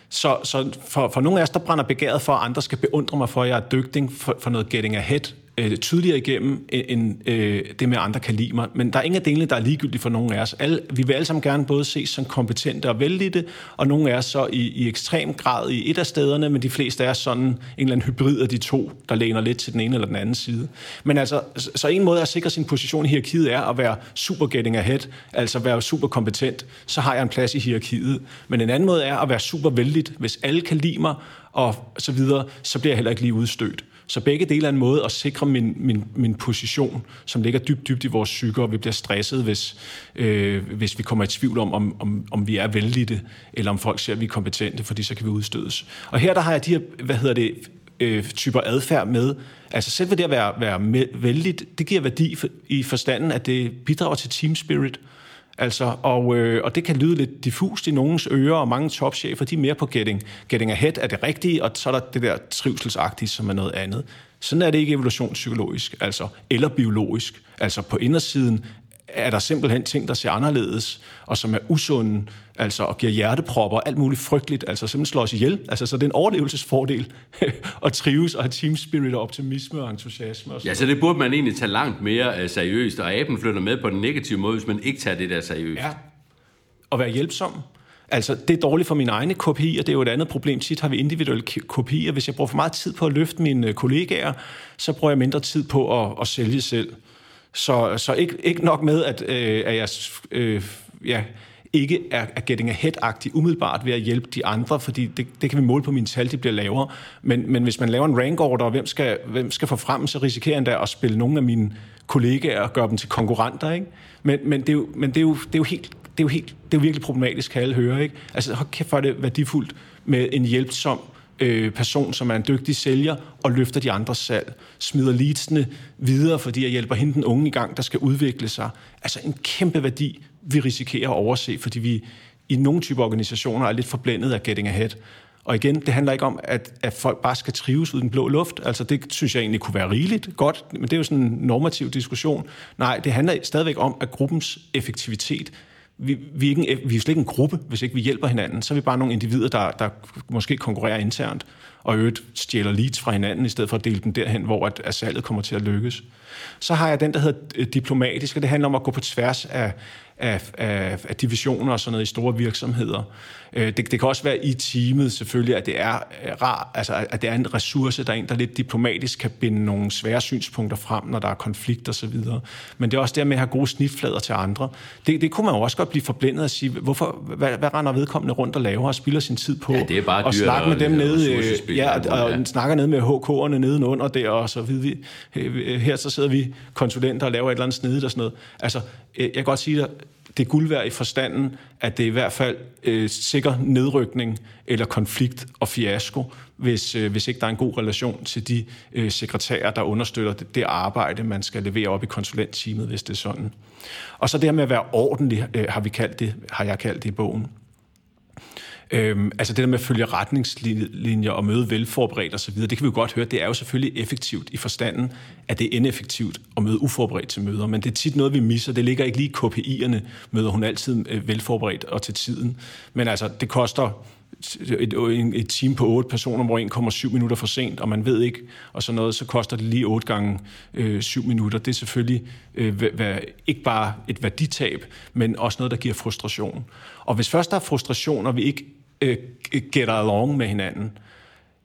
Så, så for, for nogle af os, der brænder begæret for, at andre skal beundre mig for, at jeg er dygtig for, for noget getting ahead, øh, tydeligere igennem, øh, end øh, det med, andre kan lide mig. Men der er ingen af delene, der er ligegyldige for nogen af os. Alle, vi vil alle sammen gerne både ses som kompetente og vældige, og nogle af os så i, i ekstrem grad i et af stederne, men de fleste er sådan en eller anden hybrid af de to, der læner lidt til den ene eller den anden side. Men altså, så en måde at sikre sin position i hierarkiet er at være super getting ahead, altså være super kompetent, så har jeg en plads i hierarkiet. Men en anden måde er at være super vældigt. Hvis alle kan lide mig, og så videre, så bliver jeg heller ikke lige udstødt. Så begge dele er en måde at sikre min, min, min position, som ligger dybt, dybt i vores psyke, og vi bliver stresset, hvis, øh, hvis vi kommer i tvivl om, om, om, om vi er vældige, eller om folk ser, at vi er kompetente, fordi så kan vi udstødes. Og her der har jeg de her, hvad hedder det, øh, typer adfærd med. Altså selv ved det at være, være vældigt, det giver værdi for, i forstanden, at det bidrager til team spirit. Altså, og, øh, og det kan lyde lidt diffust i nogens ører, og mange topchefer, de er mere på getting, getting ahead er det rigtige, og så er der det der trivselsagtige, som er noget andet. Sådan er det ikke evolutionspsykologisk, altså, eller biologisk. Altså på indersiden er der simpelthen ting, der ser anderledes, og som er usunde, altså og giver hjertepropper og alt muligt frygteligt, altså simpelthen slår os ihjel. Altså, så det er en overlevelsesfordel at trives og have team spirit og optimisme og entusiasme. Og ja, så det burde man egentlig tage langt mere uh, seriøst, og aben flytter med på den negative måde, hvis man ikke tager det der seriøst. Ja, og være hjælpsom. Altså, det er dårligt for mine egne kopier, det er jo et andet problem. Tit har vi individuelle kopier. Hvis jeg bruger for meget tid på at løfte mine øh, kollegaer, så bruger jeg mindre tid på at, at sælge selv. Så, så ikke, ikke nok med, at, øh, at jeg øh, ja, ikke er, er getting ahead-agtig umiddelbart ved at hjælpe de andre, fordi det, det kan vi måle på mine tal, de bliver lavere. Men, men hvis man laver en rank order, og hvem skal, hvem skal få frem, så risikerer jeg endda at spille nogle af mine kollegaer og gøre dem til konkurrenter. Ikke? Men, men, det, er jo, men det, er jo, det er jo helt det er jo, helt, det er jo virkelig problematisk, kan alle høre. Ikke? Altså, hold kæft, for det værdifuldt med en hjælpsom øh, person, som er en dygtig sælger, og løfter de andres salg. Smider leadsene videre, fordi jeg hjælper hende den unge i gang, der skal udvikle sig. Altså en kæmpe værdi, vi risikerer at overse, fordi vi i nogle typer organisationer er lidt forblændet af getting ahead. Og igen, det handler ikke om, at, at folk bare skal trives ud den blå luft. Altså det synes jeg egentlig kunne være rigeligt godt, men det er jo sådan en normativ diskussion. Nej, det handler stadigvæk om, at gruppens effektivitet vi, vi, er ikke en, eh, vi er slet ikke en gruppe, hvis ikke vi hjælper hinanden. Så er vi bare nogle individer, der, der måske konkurrerer internt, og øvrigt stjæler leads fra hinanden, i stedet for at dele dem derhen, hvor at, at salget kommer til at lykkes. Så har jeg den, der hedder eh, diplomatisk, og det handler om at gå på tværs af, af, af, af divisioner og sådan noget i store virksomheder. Øh, det, det kan også være i teamet selvfølgelig, at det er øh, rar, altså at det er en ressource, der er en, der lidt diplomatisk kan binde nogle svære synspunkter frem, når der er konflikt og så videre. Men det er også det med at have gode snitflader til andre. Det, det kunne man jo også godt blive forblændet og sige, hvorfor, hvad, hvad render vedkommende rundt og laver og spilder sin tid på? Ja, det er bare og snakke med dem nede, ja, og, ja. snakker ned med HK'erne nedenunder der, og så videre. Her så sidder vi konsulenter og laver et eller andet snedigt og sådan noget. Altså, jeg kan godt sige, at det er guld værd i forstanden, at det er i hvert fald øh, sikker nedrykning eller konflikt og fiasko, hvis, øh, hvis ikke der er en god relation til de øh, sekretærer, der understøtter det, det arbejde, man skal levere op i konsulentteamet, hvis det er sådan. Og så det her med at være ordentlig, øh, har, vi kaldt det, har jeg kaldt det i bogen. Øhm, altså det der med at følge retningslinjer og møde velforberedt osv., det kan vi jo godt høre, det er jo selvfølgelig effektivt i forstanden, at det er ineffektivt at møde uforberedt til møder, men det er tit noget, vi misser. Det ligger ikke lige i KPI'erne, møder hun altid øh, velforberedt og til tiden. Men altså, det koster et, et team på otte personer, hvor en kommer syv minutter for sent, og man ved ikke, og sådan noget, så koster det lige otte gange øh, syv minutter. Det er selvfølgelig øh, ikke bare et værditab, men også noget, der giver frustration. Og hvis først der er frustration, og vi ikke øh, get along med hinanden,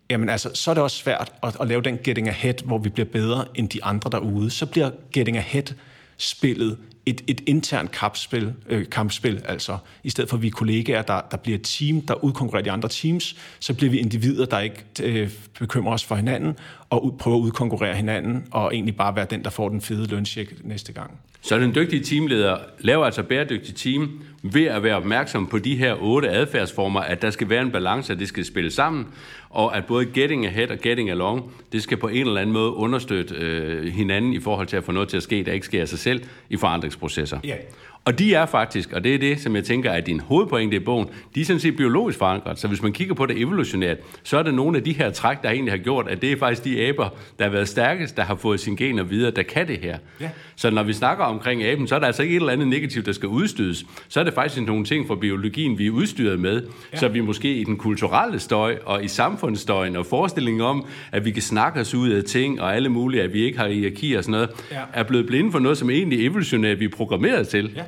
jamen altså, så er det også svært at, at lave den getting ahead, hvor vi bliver bedre end de andre derude. Så bliver getting ahead spillet et, et internt kampspil, øh, kampspil, altså i stedet for at vi er kollegaer, der, der bliver et team, der udkonkurrerer de andre teams, så bliver vi individer, der ikke øh, bekymrer os for hinanden, og ud, prøver at udkonkurrere hinanden, og egentlig bare være den, der får den fede lønsjek næste gang. Så den dygtige teamleder laver altså bæredygtig team ved at være opmærksom på de her otte adfærdsformer, at der skal være en balance, at det skal spille sammen, og at både getting ahead og getting along, det skal på en eller anden måde understøtte øh, hinanden i forhold til at få noget til at ske, der ikke sker af sig selv i forandringsprocesser. Yeah. Og de er faktisk, og det er det, som jeg tænker er din hovedpointe i bogen, de er sådan set biologisk forankret. Så hvis man kigger på det evolutionært, så er det nogle af de her træk, der egentlig har gjort, at det er faktisk de aber, der har været stærkest, der har fået sine gener videre, der kan det her. Ja. Så når vi snakker omkring aben, så er der altså ikke et eller andet negativt, der skal udstødes. Så er det faktisk nogle ting fra biologien, vi er udstyret med, ja. så vi måske i den kulturelle støj og i samfundsstøjen og forestillingen om, at vi kan snakke os ud af ting og alle mulige, at vi ikke har hierarki og sådan noget, ja. er blevet blinde for noget, som egentlig evolutionært vi er programmeret til. Ja.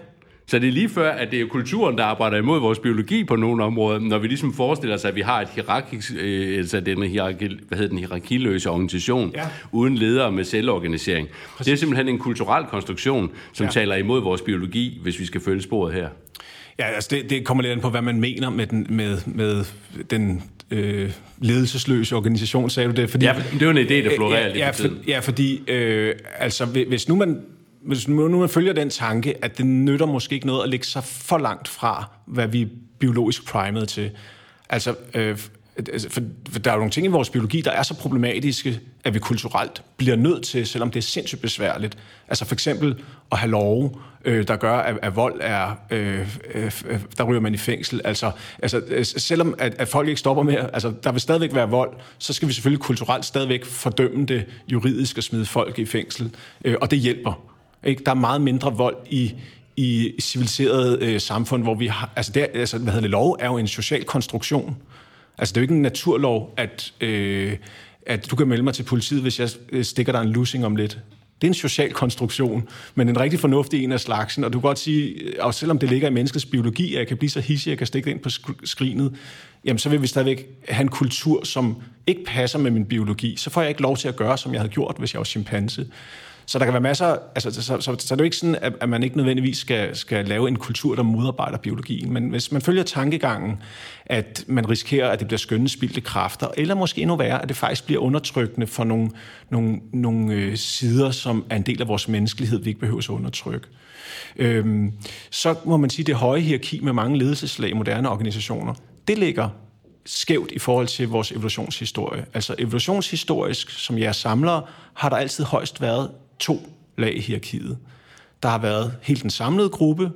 Så det er lige før, at det er kulturen, der arbejder imod vores biologi på nogle områder, når vi ligesom forestiller os, at vi har et hierarkisk, øh, altså den hierarki, hvad hedder den, hierarkiløse organisation, ja. uden ledere med selvorganisering. Præcis. Det er simpelthen en kulturel konstruktion, som ja. taler imod vores biologi, hvis vi skal følge sporet her. Ja, altså det, det kommer lidt an på, hvad man mener med den, med, med den øh, ledelsesløse organisation, sagde du det? Fordi, ja, det er jo en idé, der florerer ja, ja, for, ja, fordi øh, altså, hvis nu man hvis nu man følger den tanke, at det nytter måske ikke noget at lægge sig for langt fra, hvad vi er biologisk primet til. Altså, øh, altså, for, for der er jo nogle ting i vores biologi, der er så problematiske, at vi kulturelt bliver nødt til, selvom det er sindssygt besværligt. Altså for eksempel at have love, øh, der gør, at, at vold er, øh, øh, øh der ryger man i fængsel. Altså, altså øh, selvom at, at folk ikke stopper med, altså der vil stadigvæk være vold, så skal vi selvfølgelig kulturelt stadigvæk fordømme det juridisk og smide folk i fængsel. Øh, og det hjælper. Ikke? Der er meget mindre vold i, i civiliserede øh, samfund, hvor vi har... Altså, det, altså, hvad hedder det? Lov er jo en social konstruktion. Altså, det er jo ikke en naturlov, at, øh, at du kan melde mig til politiet, hvis jeg øh, stikker dig en lussing om lidt. Det er en social konstruktion, men en rigtig fornuftig en af slagsen. Og du kan godt sige, øh, og selvom det ligger i menneskets biologi, at jeg kan blive så hissig, at jeg kan stikke det ind på skrinet, jamen så vil vi stadigvæk have en kultur, som ikke passer med min biologi. Så får jeg ikke lov til at gøre, som jeg havde gjort, hvis jeg var chimpanse. Så der kan være masser, altså, så, så, så, så det er jo ikke sådan, at, at man ikke nødvendigvis skal, skal lave en kultur, der modarbejder biologien. Men hvis man følger tankegangen, at man risikerer, at det bliver skønne spildte kræfter, eller måske endnu værre, at det faktisk bliver undertrykkende for nogle, nogle, nogle øh, sider, som er en del af vores menneskelighed, vi ikke behøver at undertrykke. Øhm, så må man sige, at det høje hierarki med mange ledelseslag i moderne organisationer, det ligger skævt i forhold til vores evolutionshistorie. Altså evolutionshistorisk, som jeg samler, har der altid højst været to lag i hierarkiet. Der har været helt den samlede gruppe,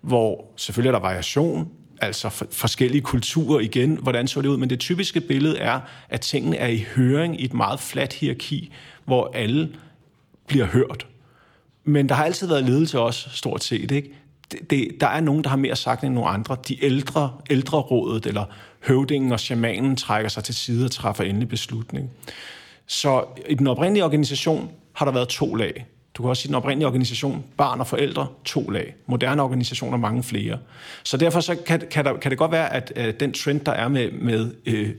hvor selvfølgelig er der variation, altså for, forskellige kulturer igen, hvordan så det ud, men det typiske billede er, at tingene er i høring i et meget fladt hierarki, hvor alle bliver hørt. Men der har altid været ledelse også, stort set, ikke? Det, det, der er nogen, der har mere sagt end nogle andre. De ældre, ældre rådet, eller høvdingen og shamanen trækker sig til side og træffer endelig beslutning. Så i den oprindelige organisation har der været to lag. Du kan også sige, den oprindelige organisation, barn og forældre, to lag. Moderne organisationer, mange flere. Så derfor så kan, kan, der, kan det godt være, at øh, den trend, der er med, med øh,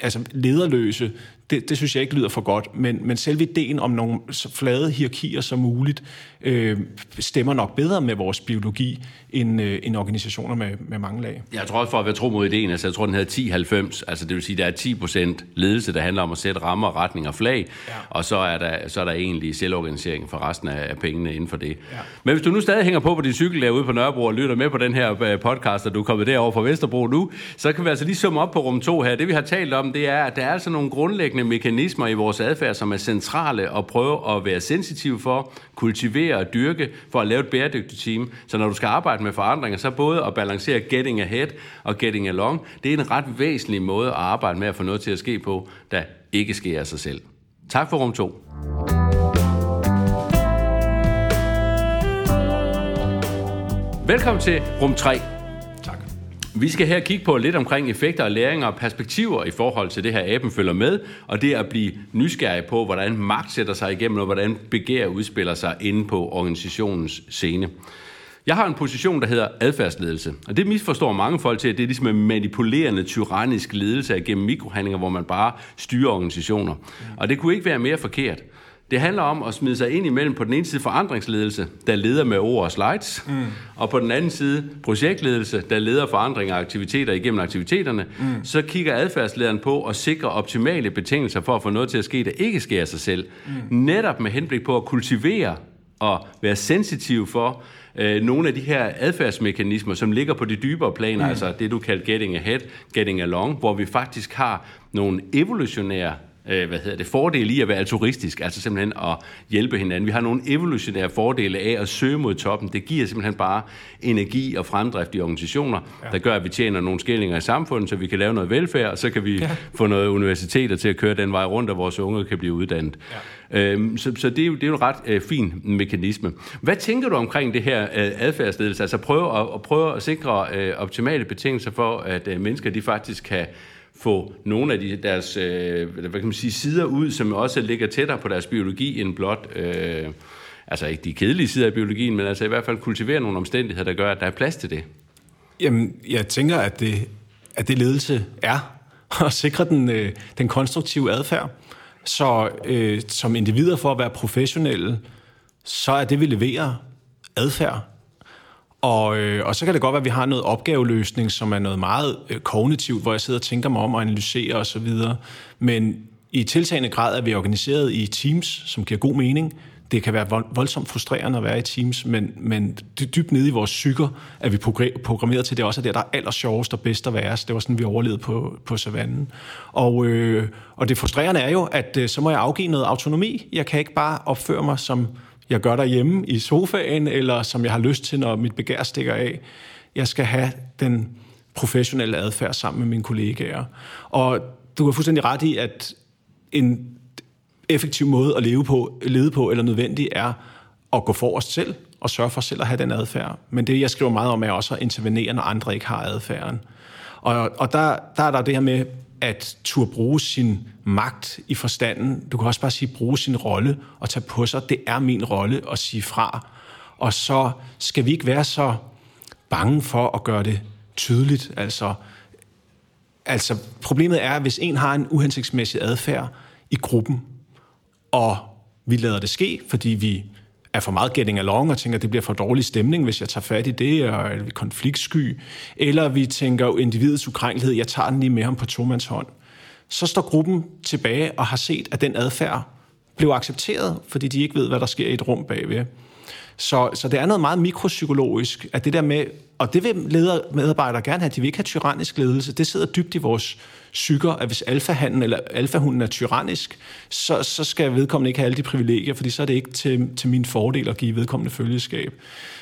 altså lederløse, det, det synes jeg ikke lyder for godt, men, men selve ideen om nogle så flade hierarkier som muligt, øh, stemmer nok bedre med vores biologi, end, øh, end organisationer med, med mange lag. Jeg tror også for at være tro mod ideen, altså jeg tror, den hedder 10-90, altså det vil sige, der er 10 procent ledelse, der handler om at sætte rammer, retning og flag, ja. og så er, der, så er der egentlig selvorganisering for resten af, af pengene inden for det. Ja. Men hvis du nu stadig hænger på på din cykel derude på Nørrebro og lytter med på den her øh, podcast, og du er kommet derover fra Vesterbro nu, så kan vi altså lige summe op på rum 2 her. Det vi har talt om, det er, at der er altså nogle grundlæggende mekanismer i vores adfærd, som er centrale at prøve at være sensitiv for, kultivere og dyrke for at lave et bæredygtigt team. Så når du skal arbejde med forandringer, så både at balancere getting ahead og getting along, det er en ret væsentlig måde at arbejde med at få noget til at ske på, der ikke sker af sig selv. Tak for rum 2. Velkommen til rum 3. Vi skal her kigge på lidt omkring effekter og læringer og perspektiver i forhold til det her, aben følger med, og det at blive nysgerrig på, hvordan magt sætter sig igennem, og hvordan begær udspiller sig inde på organisationens scene. Jeg har en position, der hedder adfærdsledelse, og det misforstår mange folk til, at det er ligesom en manipulerende, tyrannisk ledelse gennem mikrohandlinger, hvor man bare styrer organisationer. Og det kunne ikke være mere forkert. Det handler om at smide sig ind imellem på den ene side forandringsledelse, der leder med ord og slides, mm. og på den anden side projektledelse, der leder forandringer og aktiviteter igennem aktiviteterne. Mm. Så kigger adfærdslederen på at sikre optimale betingelser for at få noget til at ske, der ikke sker af sig selv. Mm. Netop med henblik på at kultivere og være sensitiv for øh, nogle af de her adfærdsmekanismer, som ligger på de dybere planer, mm. altså det du kalder getting ahead, getting along, hvor vi faktisk har nogle evolutionære øh, hvad hedder det, fordele i at være altruistisk, altså simpelthen at hjælpe hinanden. Vi har nogle evolutionære fordele af at søge mod toppen. Det giver simpelthen bare energi og fremdrift i organisationer, ja. der gør, at vi tjener nogle skillinger i samfundet, så vi kan lave noget velfærd, og så kan vi ja. få noget universiteter til at køre den vej rundt, og vores unge kan blive uddannet. Ja. Øhm, så, så det er jo, det er jo en ret øh, fin mekanisme. Hvad tænker du omkring det her øh, adfærdsledelse? Altså prøve at, at prøve at sikre øh, optimale betingelser for, at øh, mennesker de faktisk kan få nogle af de, deres øh, hvad kan man sige, sider ud, som også ligger tættere på deres biologi end blot... Øh, altså ikke de kedelige sider af biologien, men altså i hvert fald kultivere nogle omstændigheder, der gør, at der er plads til det. Jamen, jeg tænker, at det, at det ledelse er at sikre den, øh, den konstruktive adfærd. Så øh, som individer for at være professionelle, så er det, vi leverer, adfærd. Og, øh, og så kan det godt være, at vi har noget opgaveløsning, som er noget meget øh, kognitivt, hvor jeg sidder og tænker mig om og analyserer osv. Men i tiltagende grad er vi organiseret i teams, som giver god mening. Det kan være voldsomt frustrerende at være i teams, men, men dybt nede i vores psyker er vi programmeret til, det også er det, der er allersjovest og bedst at være. Det var sådan, vi overlevede på, på savannen. Og, øh, og det frustrerende er jo, at øh, så må jeg afgive noget autonomi. Jeg kan ikke bare opføre mig som jeg gør derhjemme i sofaen, eller som jeg har lyst til, når mit begær stikker af. Jeg skal have den professionelle adfærd sammen med mine kollegaer. Og du har fuldstændig ret i, at en effektiv måde at leve på, lede på eller nødvendig er at gå for os selv og sørge for selv at have den adfærd. Men det, jeg skriver meget om, er også at intervenere, når andre ikke har adfærden. Og, og der, der er der det her med at turde bruge sin magt i forstanden. Du kan også bare sige, bruge sin rolle og tage på sig. Det er min rolle at sige fra. Og så skal vi ikke være så bange for at gøre det tydeligt. Altså, altså problemet er, hvis en har en uhensigtsmæssig adfærd i gruppen, og vi lader det ske, fordi vi er for meget getting along og tænker, at det bliver for dårlig stemning, hvis jeg tager fat i det, og er konfliktsky, eller vi tænker individets ukrænkelighed, jeg tager den lige med ham på tomands hånd. Så står gruppen tilbage og har set, at den adfærd blev accepteret, fordi de ikke ved, hvad der sker i et rum bagved. Så, så det er noget meget mikropsykologisk, at det der med og det vil leder, medarbejdere gerne have. De vil ikke have tyrannisk ledelse. Det sidder dybt i vores psyker, at hvis alfahanden eller alfahunden er tyrannisk, så, så skal vedkommende ikke have alle de privilegier, fordi så er det ikke til, til min fordel at give vedkommende følgeskab.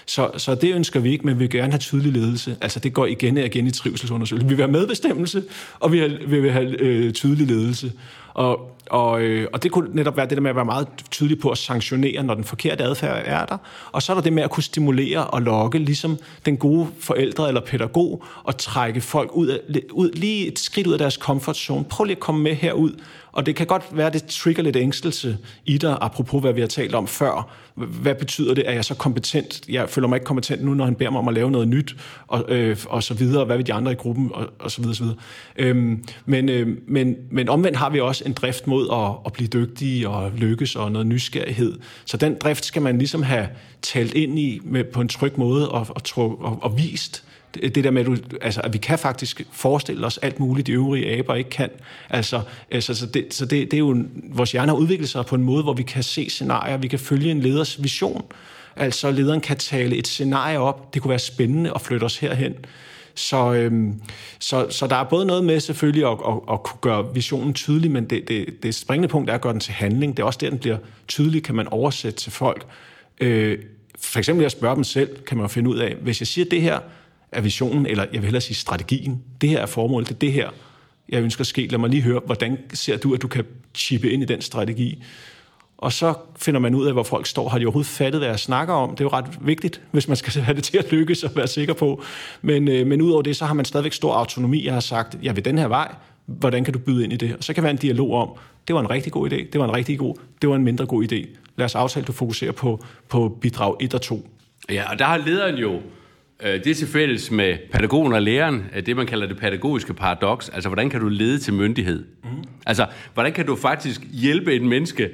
Så, så det ønsker vi ikke, men vi vil gerne have tydelig ledelse. Altså det går igen og igen i trivselsundersøgelsen. Vi vil have medbestemmelse, og vi vil have øh, tydelig ledelse. Og, og, øh, og det kunne netop være det der med at være meget tydelig på at sanktionere, når den forkerte adfærd er der. Og så er der det med at kunne stimulere og lokke, ligesom den gode forældre eller pædagog, og trække folk ud, af, ud lige et skridt ud af deres comfort zone. Prøv lige at komme med herud. Og det kan godt være, at det trigger lidt ængstelse i dig, apropos hvad vi har talt om før. Hvad betyder det? Er jeg så kompetent? Jeg føler mig ikke kompetent nu, når han beder mig om at lave noget nyt, og, øh, og så videre. Hvad vil de andre i gruppen? Og, og så videre, så videre. Øhm, men, øh, men, men omvendt har vi også en drift mod at, at blive dygtige og lykkes og noget nysgerrighed. Så den drift skal man ligesom have talt ind i med, på en tryg måde og, og, og, og, og vist det der med, at, du, altså, at vi kan faktisk forestille os alt muligt, de øvrige aber ikke kan. Altså, altså så, det, så det, det er jo, vores hjerne har udviklet sig på en måde, hvor vi kan se scenarier, vi kan følge en leders vision. Altså, lederen kan tale et scenarie op, det kunne være spændende at flytte os herhen. Så, øhm, så, så der er både noget med selvfølgelig at, at, at kunne gøre visionen tydelig, men det, det, det springende punkt er at gøre den til handling. Det er også der, den bliver tydelig, kan man oversætte til folk. Øh, for eksempel at spørge dem selv, kan man finde ud af, hvis jeg siger det her, er visionen, eller jeg vil hellere sige strategien. Det her er formålet, det er det her, jeg ønsker at ske. Lad mig lige høre, hvordan ser du, at du kan chippe ind i den strategi? Og så finder man ud af, hvor folk står. Har de overhovedet fattet, hvad jeg snakker om? Det er jo ret vigtigt, hvis man skal have det til at lykkes og være sikker på. Men, øh, men udover det, så har man stadigvæk stor autonomi. Jeg har sagt, jeg vil den her vej. Hvordan kan du byde ind i det? Og så kan være en dialog om, det var en rigtig god idé, det var en rigtig god, det var en mindre god idé. Lad os aftale, at du fokuserer på, på bidrag 1 og 2. Ja, og der har lederen jo det er til fælles med pædagogen og læreren, øh, det man kalder det pædagogiske paradoks. Altså, hvordan kan du lede til myndighed? Mm. Altså, hvordan kan du faktisk hjælpe et menneske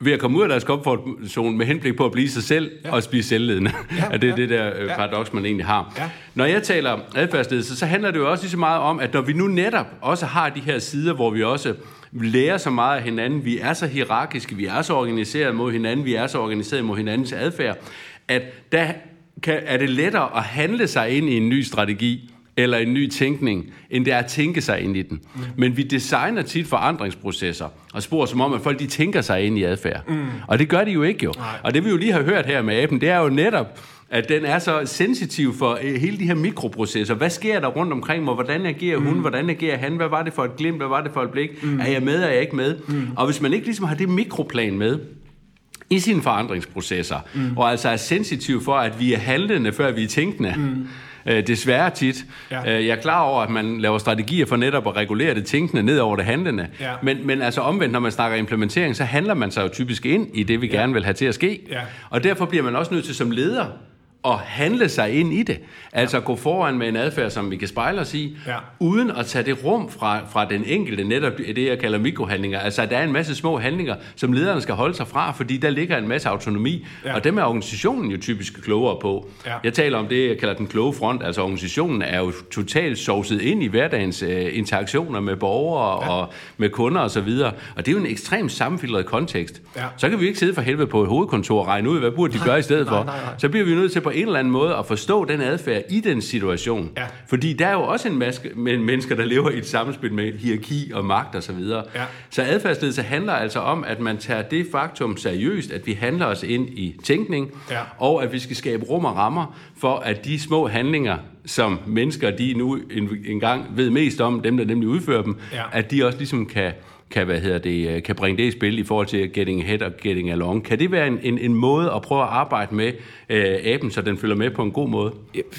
ved at komme ud af deres komfortzone med henblik på at blive sig selv ja. og blive selvledende. Ja, ja, det er det der øh, paradoks, man egentlig har. Ja. Når jeg taler adfærdsledelse, så handler det jo også lige så meget om, at når vi nu netop også har de her sider, hvor vi også lærer så meget af hinanden, vi er så hierarkiske, vi er så organiseret mod hinanden, vi er så organiseret mod hinandens adfærd, at der kan, er det lettere at handle sig ind i en ny strategi, eller en ny tænkning, end det er at tænke sig ind i den. Mm. Men vi designer tit forandringsprocesser, og spor som om, at folk de tænker sig ind i adfærd. Mm. Og det gør de jo ikke jo. Nej. Og det vi jo lige har hørt her med aben, det er jo netop, at den er så sensitiv for øh, hele de her mikroprocesser. Hvad sker der rundt omkring mig? Hvordan agerer hun? Mm. Hvordan agerer han? Hvad var det for et glimt? Hvad var det for et blik? Mm. Er jeg med? Er jeg ikke med? Mm. Og hvis man ikke ligesom har det mikroplan med, i sine forandringsprocesser, mm. og altså er sensitiv for, at vi er handlende, før vi er tænkende. Mm. Øh, desværre tit. Ja. Øh, jeg er klar over, at man laver strategier for netop at regulere det tænkende ned over det handlende. Ja. Men, men altså omvendt, når man snakker implementering, så handler man sig jo typisk ind i det, vi ja. gerne vil have til at ske. Ja. Og derfor bliver man også nødt til som leder at handle sig ind i det. Altså ja. gå foran med en adfærd, som vi kan spejle os i, ja. uden at tage det rum fra, fra den enkelte, netop det, jeg kalder mikrohandlinger. Altså, der er en masse små handlinger, som lederne skal holde sig fra, fordi der ligger en masse autonomi, ja. og dem er organisationen jo typisk klogere på. Ja. Jeg taler om det, jeg kalder den kloge front. Altså, organisationen er jo totalt sovset ind i hverdagens uh, interaktioner med borgere ja. og med kunder osv., og, så og det er jo en ekstremt sammenfiltreret kontekst. Ja. Så kan vi ikke sidde for helvede på et hovedkontor og regne ud, hvad burde de gøre i stedet nej, for. Nej, nej. Så bliver vi nødt til på en eller anden måde at forstå den adfærd i den situation. Ja. Fordi der er jo også en masse mennesker, der lever i et samspil med hierarki og magt osv. Så, ja. så adfærdsledelse handler altså om, at man tager det faktum seriøst, at vi handler os ind i tænkning, ja. og at vi skal skabe rum og rammer for, at de små handlinger, som mennesker de nu engang ved mest om, dem der nemlig udfører dem, ja. at de også ligesom kan kan, hvad hedder det, øh, kan bringe det i spil i forhold til getting ahead og getting along. Kan det være en, en, en måde at prøve at arbejde med øh, aben, så den følger med på en god måde?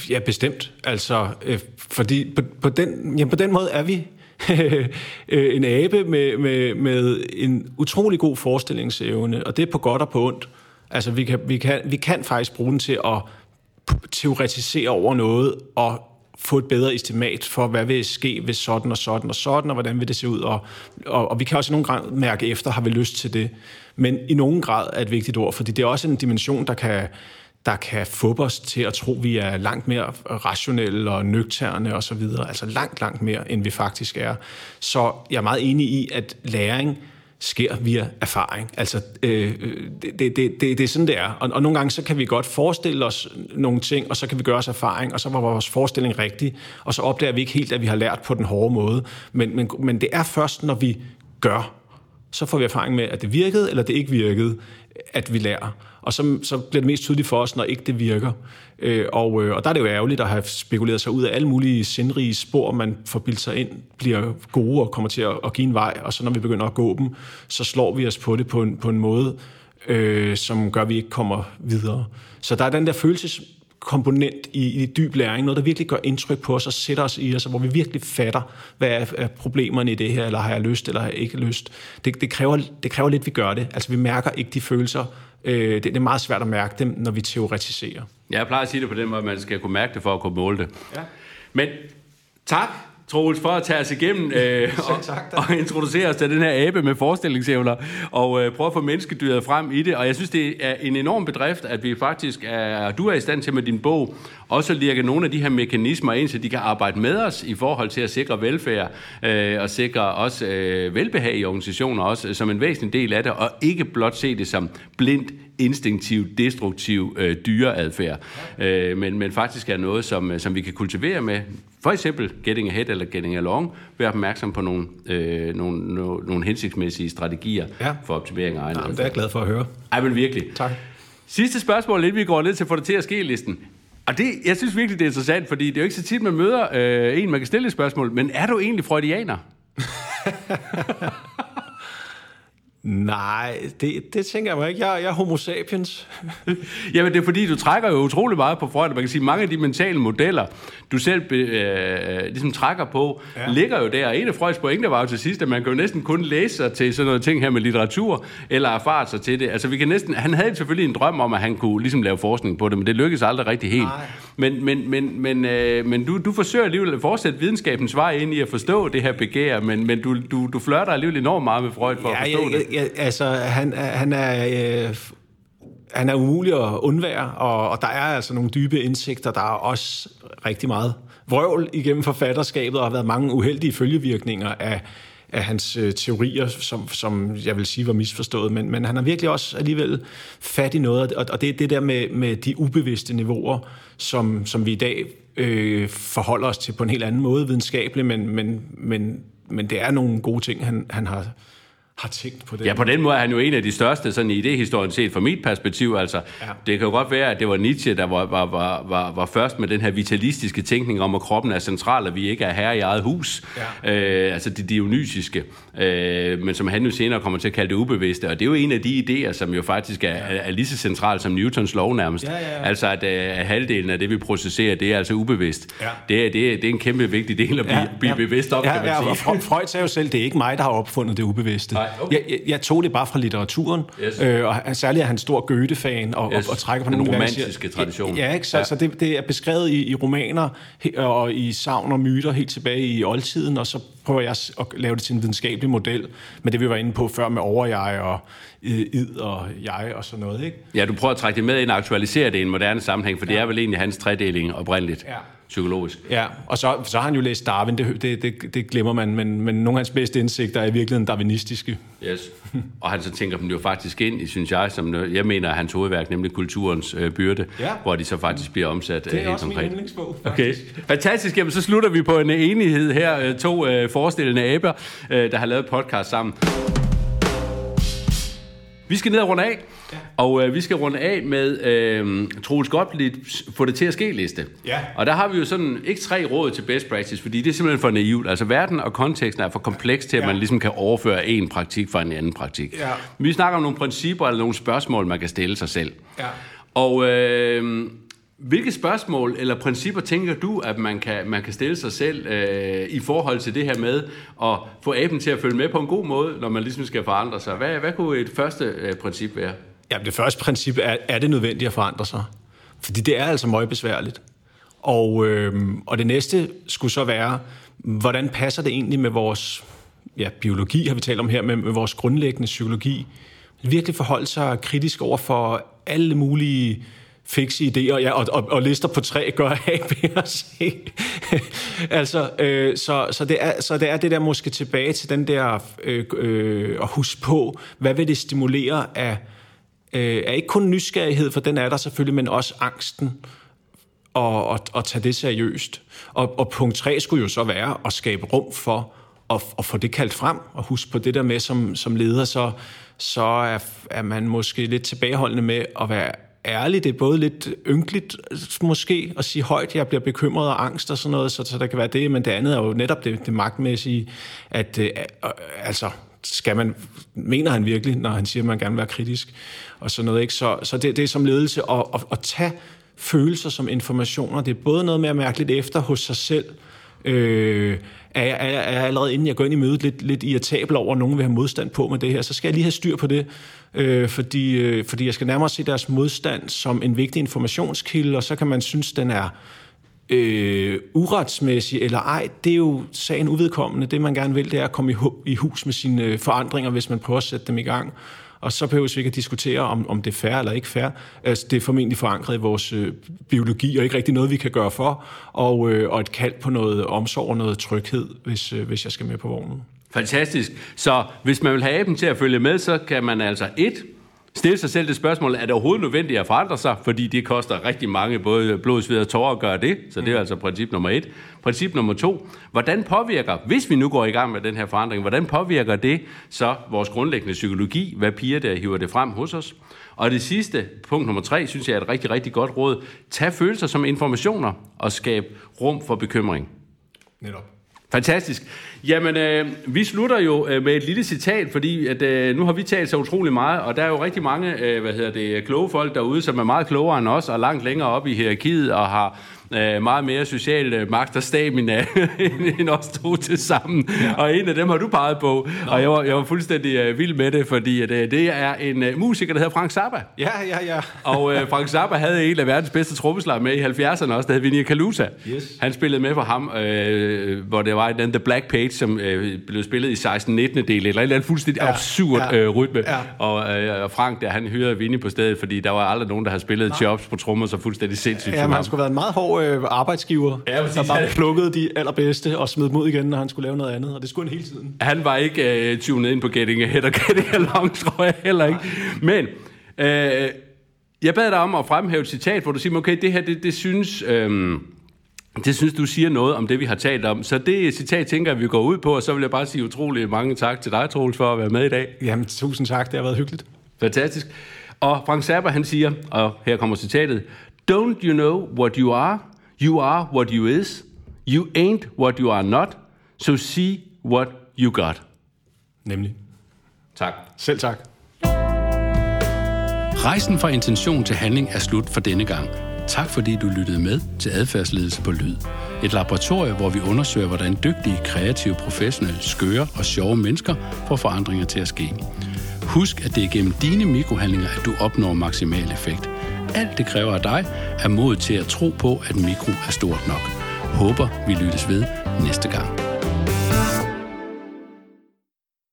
Ja, bestemt. Altså, øh, fordi på, på, den, ja, på den måde er vi øh, en abe med, med, med en utrolig god forestillingsevne, og det er på godt og på ondt. Altså, vi kan, vi kan, vi kan faktisk bruge den til at teoretisere over noget, og få et bedre estimat for, hvad vil ske, hvis sådan og sådan og sådan, og hvordan vil det se ud. Og, og, og vi kan også i nogen grad mærke efter, har vi lyst til det. Men i nogen grad er et vigtigt ord, fordi det er også en dimension, der kan, der kan få os til at tro, at vi er langt mere rationelle og nøgterne osv. Altså langt, langt mere, end vi faktisk er. Så jeg er meget enig i, at læring sker via erfaring. Altså, øh, det, det, det, det er sådan, det er. Og, og nogle gange, så kan vi godt forestille os nogle ting, og så kan vi gøre os erfaring, og så var vores forestilling rigtig, og så opdager vi ikke helt, at vi har lært på den hårde måde. Men, men, men det er først, når vi gør, så får vi erfaring med, at det virkede, eller det ikke virkede, at vi lærer. Og så, så bliver det mest tydeligt for os, når ikke det virker. Øh, og, øh, og der er det jo ærgerligt at have spekuleret sig ud af alle mulige sindrige spor, man får bildt sig ind, bliver gode og kommer til at, at give en vej, og så når vi begynder at gå dem, så slår vi os på det på en, på en måde, øh, som gør, at vi ikke kommer videre. Så der er den der følelses komponent i, i dyb læring, noget, der virkelig gør indtryk på os og sætter os i os, hvor vi virkelig fatter, hvad er, er problemerne i det her, eller har jeg lyst, eller har jeg ikke lyst. Det, det, kræver, det kræver lidt, at vi gør det. Altså, vi mærker ikke de følelser. Øh, det, det er meget svært at mærke dem, når vi teoretiserer. Jeg plejer at sige det på den måde, at man skal kunne mærke det for at kunne måle det. Ja. Men tak Troels, for at tage os igennem øh, og, og introducere os til den her abe med forestillingsevner, og øh, prøve at få menneskedyret frem i det. Og jeg synes, det er en enorm bedrift, at vi faktisk er, du er i stand til med din bog, også at lirke nogle af de her mekanismer ind, så de kan arbejde med os i forhold til at sikre velfærd, øh, og sikre også øh, velbehag i organisationer, også som en væsentlig del af det, og ikke blot se det som blindt instinktiv, destruktiv øh, dyreadfærd, øh, men, men faktisk er noget, som, øh, som vi kan kultivere med for eksempel getting ahead eller getting along, være opmærksom på nogle, øh, nogle, nogle, nogle hensigtsmæssige strategier ja. for optimering af egen ja, Det er jeg glad for at høre. Ej, men virkelig. Tak. Sidste spørgsmål, lidt vi går ned til få det til at ske-listen. Og det, jeg synes virkelig, det er interessant, fordi det er jo ikke så tit, man møder øh, en, man kan stille et spørgsmål, men er du egentlig freudianer? Nej, det, det tænker jeg mig ikke. Jeg, jeg er homo sapiens. Jamen, det er fordi, du trækker jo utrolig meget på Freud. Man kan sige, mange af de mentale modeller, du selv øh, ligesom trækker på, ja. ligger jo der. En af Freuds pointer var jo til sidst, at man kan jo næsten kun læse sig til sådan noget ting her med litteratur, eller erfare sig til det. Altså, vi kan næsten, han havde selvfølgelig en drøm om, at han kunne ligesom lave forskning på det, men det lykkedes aldrig rigtig helt. Nej. Men, men, men, men, øh, men du, du forsøger alligevel at fortsætte videnskabens vej ind i at forstå det her begær, men, men du, du, du flørter alligevel enormt meget med Freud for ja, at forstå ja, det. Ja, altså, han, han er... Øh han er umulig at undvære, og, og der er altså nogle dybe indsigter. Der er også rigtig meget vrøvl igennem forfatterskabet, og har været mange uheldige følgevirkninger af, af hans øh, teorier, som, som jeg vil sige var misforstået, men, men han har virkelig også alligevel fat i noget, og, og det er det der med, med de ubevidste niveauer, som, som vi i dag øh, forholder os til på en helt anden måde videnskabeligt, men, men, men, men det er nogle gode ting, han, han har har tænkt på det. Ja, på den måde er han jo en af de største sådan i idehistorien set fra mit perspektiv. Altså, ja. Det kan jo godt være, at det var Nietzsche, der var, var, var, var, var først med den her vitalistiske tænkning om, at kroppen er central, og vi ikke er herre i eget hus. Ja. Øh, altså det dionysiske. Øh, men som han jo senere kommer til at kalde det ubevidste. Og det er jo en af de idéer, som jo faktisk er, ja. er, er lige så central som Newtons lov nærmest. Ja, ja, ja. Altså at, uh, halvdelen af det, vi processerer, det er altså ubevidst. Ja. Det, er, det, er, det er en kæmpe vigtig del at blive, ja, blive ja. bevidst om, ja, kan man ja, sige. Freud sagde jo selv, det er ikke mig, der har opfundet det ubevidste. Nej, okay. jeg, jeg, tog det bare fra litteraturen, yes. øh, og særligt er han stor Goethe-fan, og, yes. og, og trækker på den romantiske tradition. Ja, ikke? Så, ja. så det, det er beskrevet i, i romaner og i savn og myter helt tilbage i oldtiden, og så prøver jeg at lave det til en videnskabelig model, med det vi var inde på før med overjeg og id og jeg og sådan noget. Ikke? Ja, du prøver at trække det med ind og aktualisere det i en moderne sammenhæng, for ja. det er vel egentlig hans tredeling oprindeligt. Ja psykologisk. Ja, og så, så har han jo læst Darwin, det, det, det, det glemmer man, men, men nogle af hans bedste indsigter er i virkeligheden darwinistiske. Yes, og han så tænker dem jo faktisk ind i, synes jeg, som jeg mener er hans hovedværk, nemlig kulturens øh, byrde, ja. hvor de så faktisk bliver omsat Det er øh, helt også konkret. min yndlingsbog, Okay, fantastisk. Jamen, så slutter vi på en enighed her. Øh, to øh, forestillende aber, øh, der har lavet podcast sammen. Vi skal ned og runde af. Ja. Og øh, vi skal runde af med øh, Troels Gottlieb få det til at ske liste. Ja. Og der har vi jo sådan ikke tre råd til best practice, fordi det er simpelthen for naivt. Altså verden og konteksten er for kompleks til, at ja. man ligesom kan overføre en praktik fra en anden praktik. Ja. Vi snakker om nogle principper eller nogle spørgsmål, man kan stille sig selv. Ja. Og øh, hvilke spørgsmål eller principper tænker du, at man kan, man kan stille sig selv øh, i forhold til det her med at få aben til at følge med på en god måde, når man ligesom skal forandre sig? Hvad, hvad kunne et første øh, princip være? Ja, det første princip er, er det nødvendigt at forandre sig? Fordi det er altså meget besværligt. Og, øh, og det næste skulle så være, hvordan passer det egentlig med vores ja, biologi, har vi talt om her, med, med vores grundlæggende psykologi? Virkelig forholde sig kritisk over for alle mulige fikse idéer, ja, og, og, og lister på tre gør A, B og C. altså, øh, så, så, det er, så det er det der måske tilbage til den der øh, øh, at huske på, hvad vil det stimulere af, øh, af ikke kun nysgerrighed, for den er der selvfølgelig, men også angsten, og, og, og tage det seriøst. Og, og punkt tre skulle jo så være at skabe rum for at, at få det kaldt frem, og huske på det der med som, som leder, så, så er, er man måske lidt tilbageholdende med at være ærlig. Det er både lidt ynkeligt måske at sige højt, jeg bliver bekymret og angst og sådan noget, så, så der kan være det, men det andet er jo netop det, det magtmæssige, at øh, øh, altså, skal man, mener han virkelig, når han siger, at man gerne vil være kritisk og sådan noget. Ikke? Så, så det, det er som ledelse at, at, at tage følelser som informationer. Det er både noget med at mærke lidt efter hos sig selv, øh, er, jeg, er, jeg, er jeg allerede inden jeg går ind i mødet lidt, lidt irritabel over, at nogen vil have modstand på med det her, så skal jeg lige have styr på det, øh, fordi, øh, fordi jeg skal nærmere se deres modstand som en vigtig informationskilde, og så kan man synes, den er øh, uretsmæssig eller ej, det er jo sagen uvedkommende. Det man gerne vil, det er at komme i, i hus med sine øh, forandringer, hvis man prøver at sætte dem i gang. Og så behøver vi ikke at diskutere, om, om det er fair eller ikke fair. Altså, det er formentlig forankret i vores øh, biologi, og ikke rigtig noget, vi kan gøre for. Og, øh, og et kald på noget omsorg og noget tryghed, hvis, øh, hvis jeg skal med på vognen. Fantastisk. Så hvis man vil have aben til at følge med, så kan man altså et stille sig selv det spørgsmål, er det overhovedet nødvendigt at forandre sig? Fordi det koster rigtig mange, både blod, sved og tårer at gøre det. Så det er altså princip nummer et. Princip nummer to, hvordan påvirker, hvis vi nu går i gang med den her forandring, hvordan påvirker det så vores grundlæggende psykologi? Hvad piger der hiver det frem hos os? Og det sidste, punkt nummer tre, synes jeg er et rigtig, rigtig godt råd. Tag følelser som informationer og skab rum for bekymring. Netop. Fantastisk. Jamen, øh, vi slutter jo øh, med et lille citat, fordi at, øh, nu har vi talt så utrolig meget, og der er jo rigtig mange øh, hvad hedder det, kloge folk derude, som er meget klogere end os, og langt længere op i hierarkiet, og har øh, meget mere social øh, magt og stamina end os to til sammen. Ja. Og en af dem har du peget på, Nå. og jeg var, jeg var fuldstændig øh, vild med det, fordi at, øh, det er en øh, musiker, der hedder Frank Zappa. Ja, ja, ja. og øh, Frank Zappa havde en af verdens bedste trommeslager med i 70'erne også, der hed Vinnie Kalusa. Yes. Han spillede med for ham, øh, hvor det var den The Black Page, som øh, blev spillet i 16 19 del, eller et eller andet fuldstændig ja. absurd ja. Øh, rytme. Ja. Og, øh, og Frank, der, han hyrede Vinnie på stedet, fordi der var aldrig nogen, der havde spillet Nej. jobs på trommer så fuldstændig sindssygt. Ja, man skulle have været en meget hård øh, arbejdsgiver, ja, præcis. der bare plukkede de allerbedste og smed dem ud igen, når han skulle lave noget andet, og det skulle han hele tiden. Han var ikke øh, tunet ind på Getting Ahead og Getting Along, tror jeg heller ikke. Men øh, jeg bad dig om at fremhæve et citat, hvor du siger, okay, det her, det, det synes... Øh, det synes du siger noget om det, vi har talt om. Så det citat tænker jeg, vi går ud på, og så vil jeg bare sige utrolig mange tak til dig, Troels, for at være med i dag. Jamen, tusind tak. Det har været hyggeligt. Fantastisk. Og Frank Zappa, han siger, og her kommer citatet, Don't you know what you are? You are what you is. You ain't what you are not. So see what you got. Nemlig. Tak. Selv tak. Rejsen fra intention til handling er slut for denne gang. Tak fordi du lyttede med til Adfærdsledelse på Lyd. Et laboratorium, hvor vi undersøger, hvordan dygtige, kreative, professionelle, skøre og sjove mennesker får forandringer til at ske. Husk, at det er gennem dine mikrohandlinger, at du opnår maksimal effekt. Alt det kræver af dig er mod til at tro på, at mikro er stort nok. Håber, vi lyttes ved næste gang.